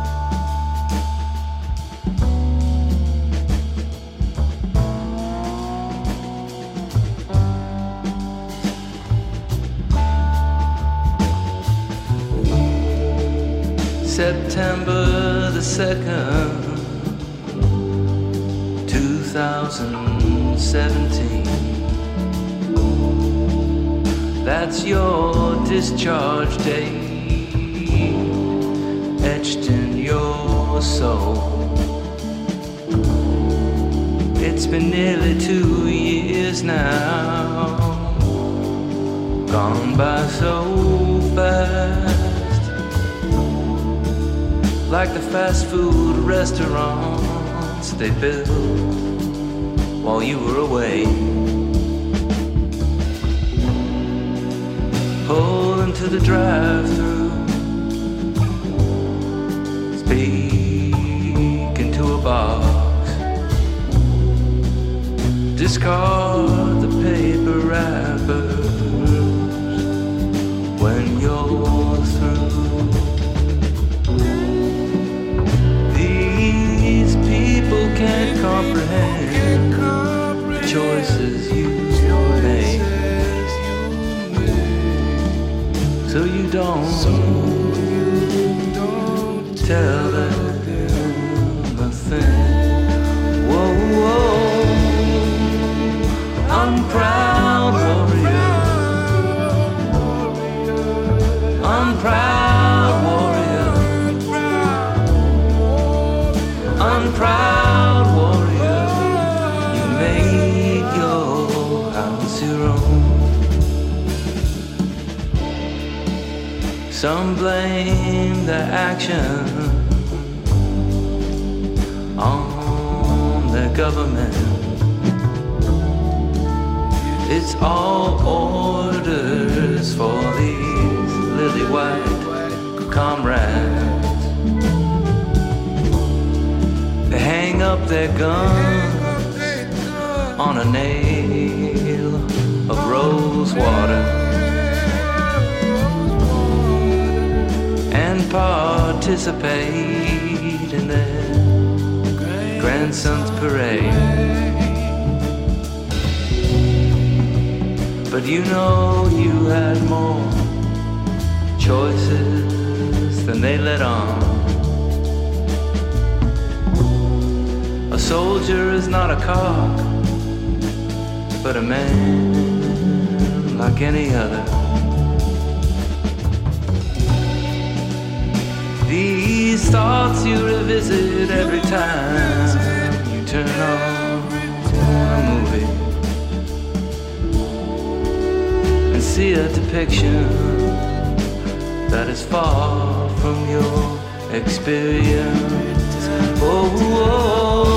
September the 2nd, 2017. That's your discharge date, etched in your soul. It's been nearly two years now, gone by so fast like the fast food restaurants they built while you were away. Pull into the drive-through, speak into a box, discard the paper wrappers when you're can't comprehend the choices you made. So you don't tell them Some blame the action on the government. It's all orders for these lily white comrades. They hang up their guns on a nail participate in their grandson's parade. But you know you had more choices than they let on. A soldier is not a cock, but a man like any other. These thoughts you revisit every time you turn on a movie and see a depiction that is far from your experience. Oh, oh,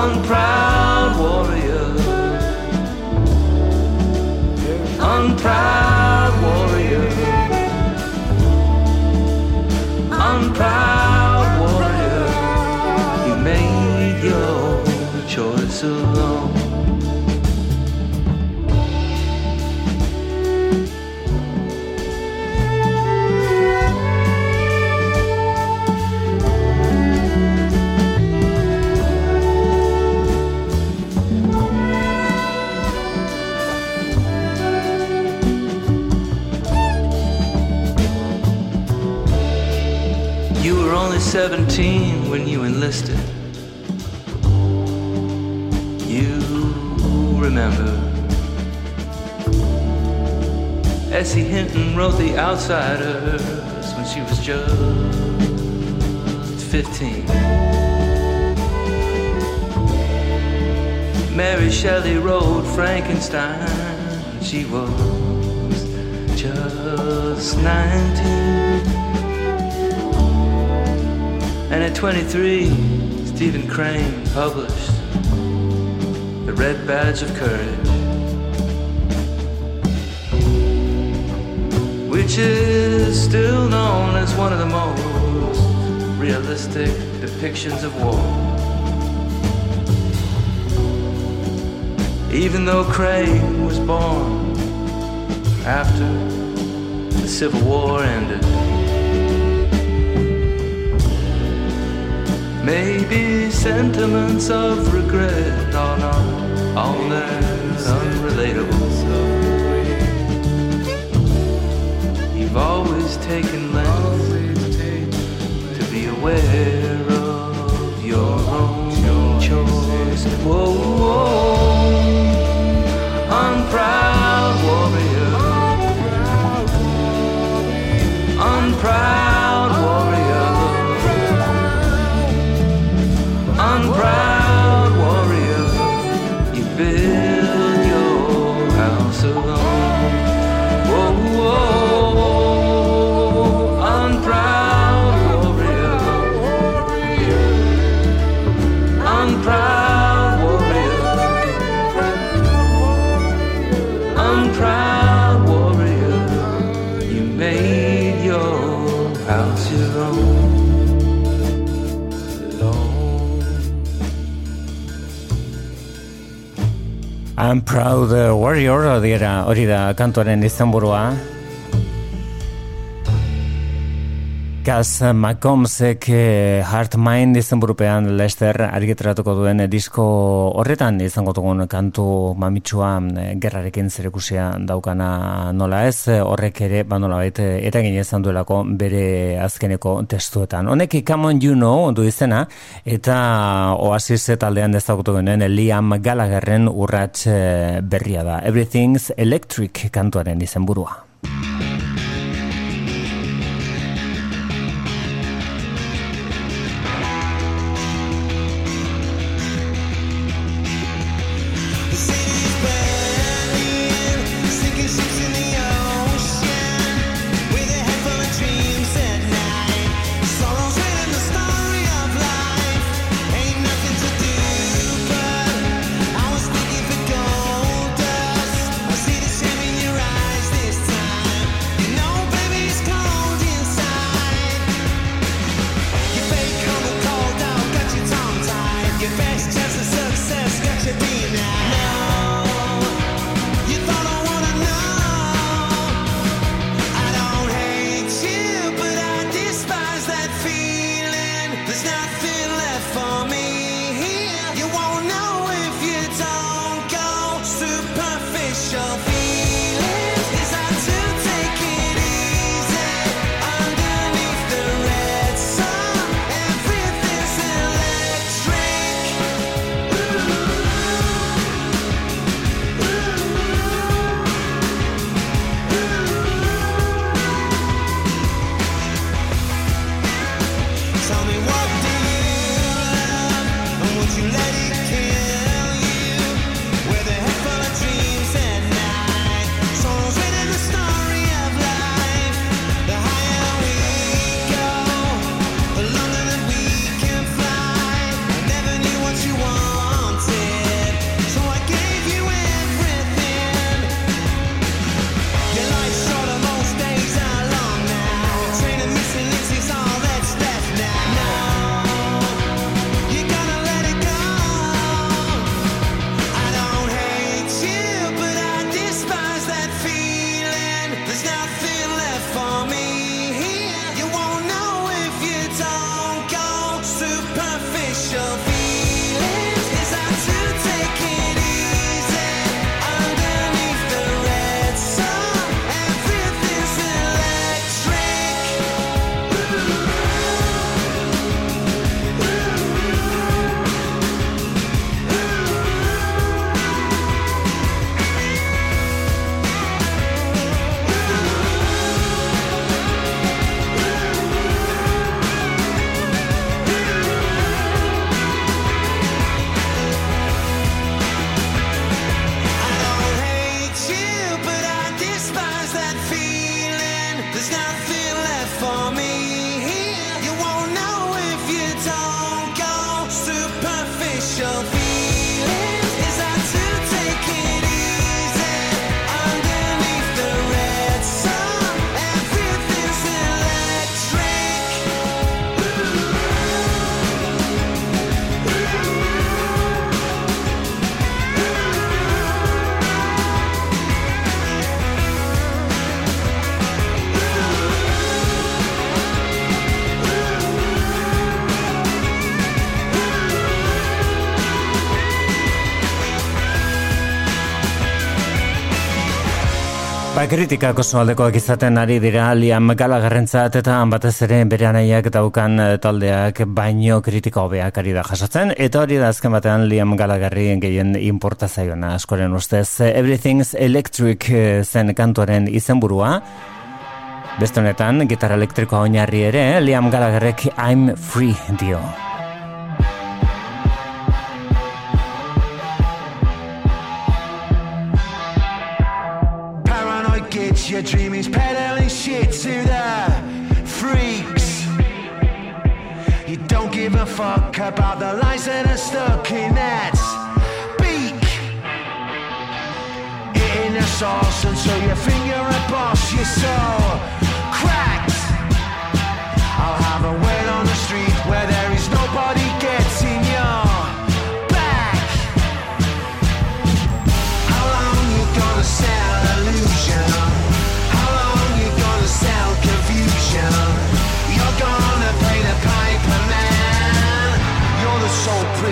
unproud warrior, unproud on proud. You remember. Essie Hinton wrote The Outsiders when she was just 15. Mary Shelley wrote Frankenstein when she was just 19. And at 23, Stephen Crane published The Red Badge of Courage, which is still known as one of the most realistic depictions of war. Even though Crane was born after the Civil War ended. Maybe sentiments of regret are not all that unrelatable. You've always taken length to be aware of your own choice. Whoa, whoa. I'm proud. Proud eh, Warrior, hori da, hori da kantuaren izenburua, Gaz Macombsek eh, Heart Mind izan burupean Lester argitratuko duen eh, disko horretan izango dugun kantu mamitsua eh, gerrarekin zerekusia daukana nola ez horrek ere ba nola baita eragin izan duelako bere azkeneko testuetan. Honek Come On You Know du izena eta Oasis taldean dezagutu genuen Liam Gallagherren urrats berria da. Everything's Electric kantuaren izenburua. Kritikak oso aldekoak izaten ari dira Liam Gallagherrentzat eta batez ere bere anaiak daukan eh, taldeak baino kritika hobeak ari da jasotzen. Eta hori da azken batean Liam Gallagherri gehien inporta zaiona. Askoren ustez Everything's Electric eh, zen kantuaren izenburua. Beste honetan, gitarra elektrikoa oinarri ere, Liam Gallagherrek I'm Free dio. Your dreamings peddling shit to the freaks. You don't give a fuck about the lies that are stuck in that beak. Eating the sauce until your finger a boss. You're so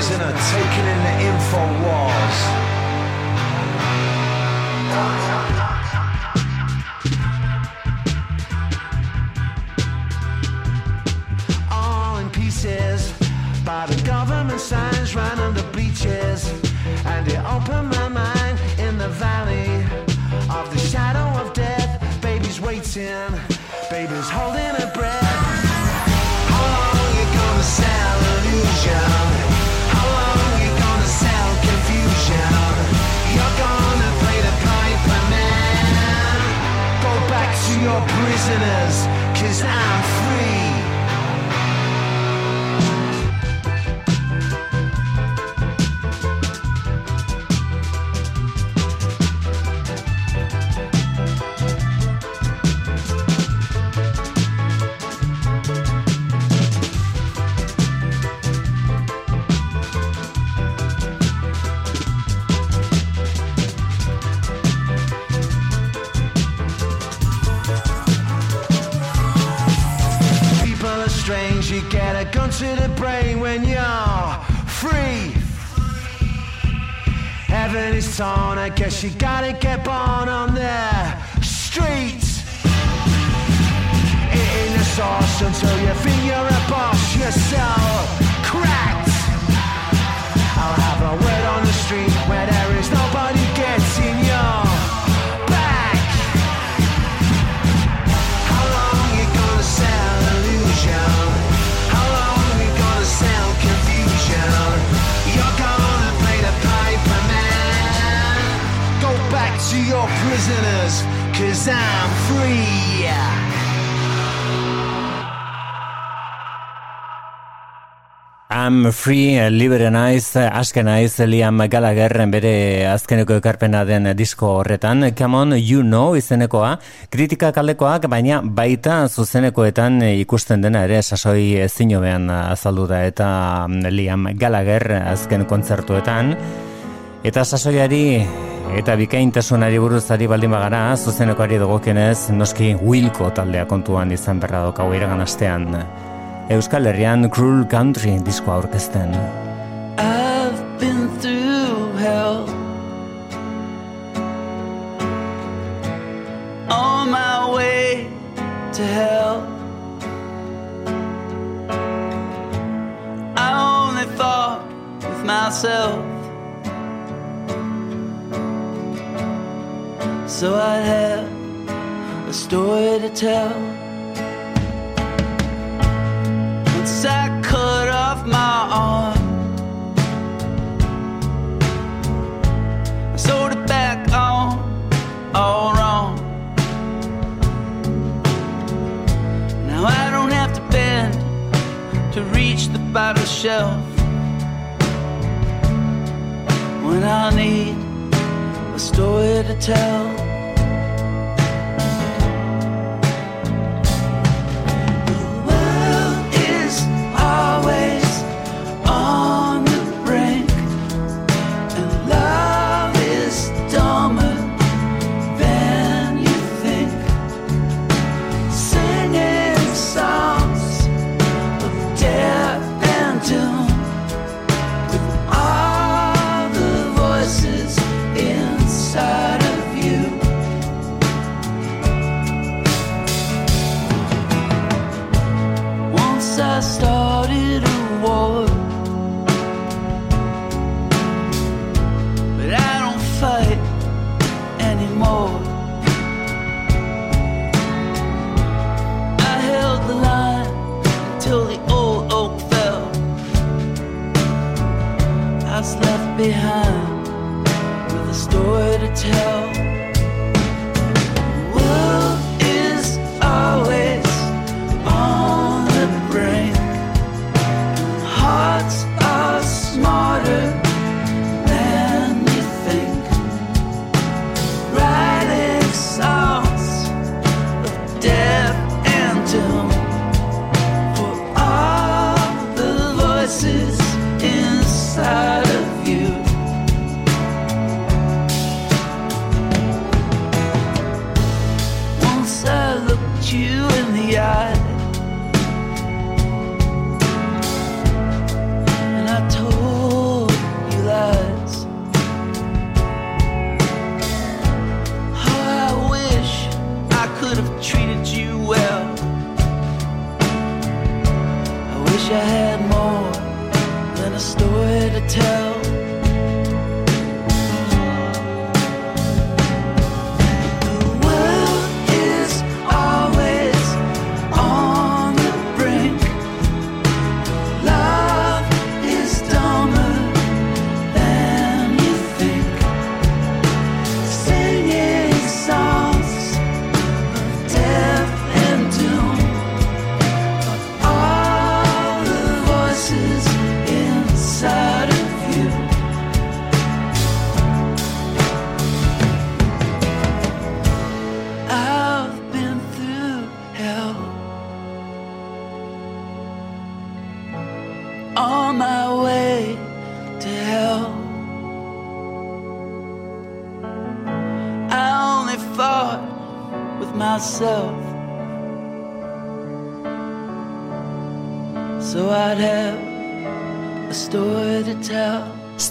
prisoner taken in the info wars. all in pieces by the government signs running the bleachers. And it opened my mind in the valley of the shadow of death. Baby's waiting, prisoners, cause I'm free. I guess you gotta get I'm free, libre naiz, aske naiz Liam Gallagherren bere azkeneko ekarpena den disko horretan. Come on, you know izenekoa, kritika kaldekoak, baina baita zuzenekoetan ikusten dena ere sasoi zinobean azaldu da eta Liam Gallagher azken kontzertuetan. Eta sasoiari eta bikaintasunari buruzari baldin bagara, zuzenekoari dagokienez, noski Wilco taldea kontuan izan berra daukagu iragan astean. Euskal Herrian Cruel Country diskoa aurkezten. I've been through hell on my way to hell. I only thought with myself, so I'd have a story to tell. Off my arm. I sewed it back on, all wrong. Now I don't have to bend to reach the bottom shelf when I need a story to tell. Behind with a story to tell.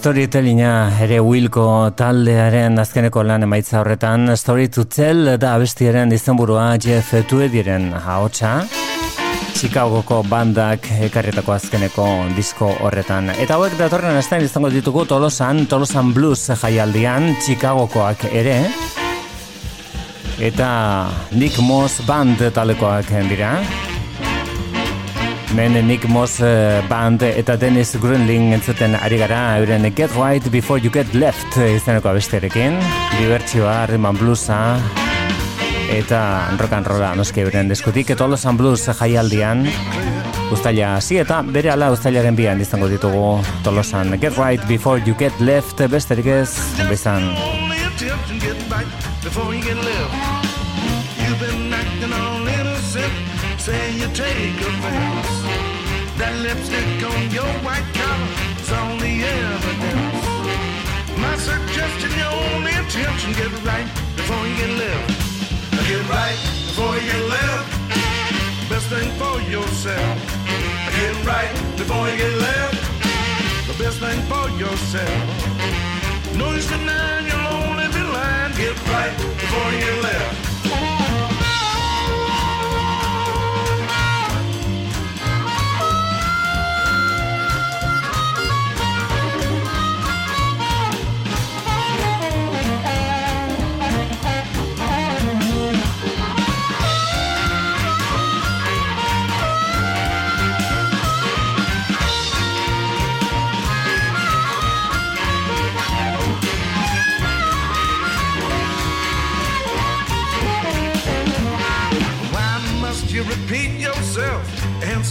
Storytellinga ere Wilko taldearen azkeneko lan emaitza horretan Story to Tell da abestiaren izenburua Jeff Tuediren ahotsa Chicagoko bandak ekarretako azkeneko disko horretan. Eta hauek datorren astean izango ditugu Tolosan, Tolosan Blues jaialdian, Chicagokoak ere. Eta Nick Moss band talekoak dira. Men Nick Moss eh, band eta Dennis Grunling entzuten ari gara euren Get Right Before You Get Left izeneko abesterekin. Dibertsioa, and bluesa, eta rock and rolla noski euren diskutik. Eta Tolosan Blues jaialdian, Uztaila hasi eta bere ala uztailaren bian izango ditugu Tolosan Get Right Before You Get Left besterik ez, bezan. Before you get left. You've been acting all innocent, saying you take offense. That lipstick on your white collar is on the evidence. My suggestion, your only intention, get right before you get left. Get right before you get left. Best thing for yourself. Get right before you get left. The best thing for yourself. No use denying you'll only be lying. Get right before you get left.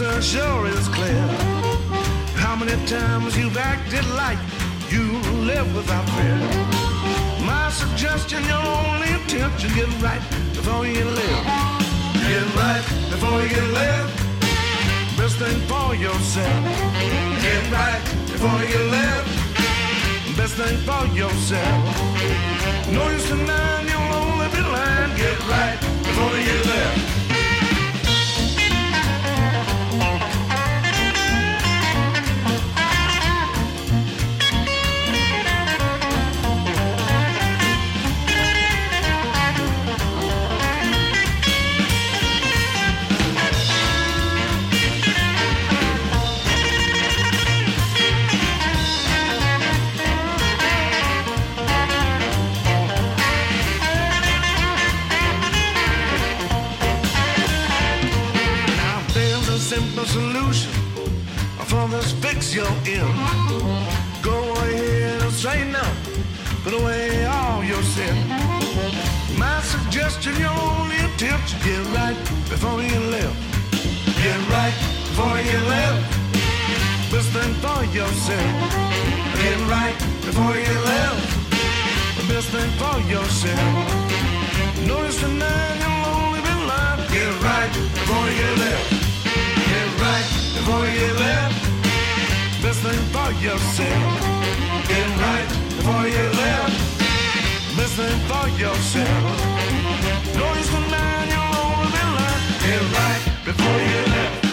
Answer sure is clear. How many times you've acted like you live without fear? My suggestion, your only intention, get right before you live. Get right before you left. Best thing for yourself. Get right before you live. Best thing for yourself. No use denying you'll only be lying. Get right before you get simple solution for this fix you're in. Go ahead and say no. Put away all your sin. My suggestion, your only attempt to get right before you live. Get right before you live. Thing for yourself. Get right before you live. The best thing for yourself. Notice tonight you'll only be lying. Get right before you live. Get right before you live. Best thing for yourself. Get right before you live. Best thing for yourself. Notice tonight you'll only be lying. Get right before you live.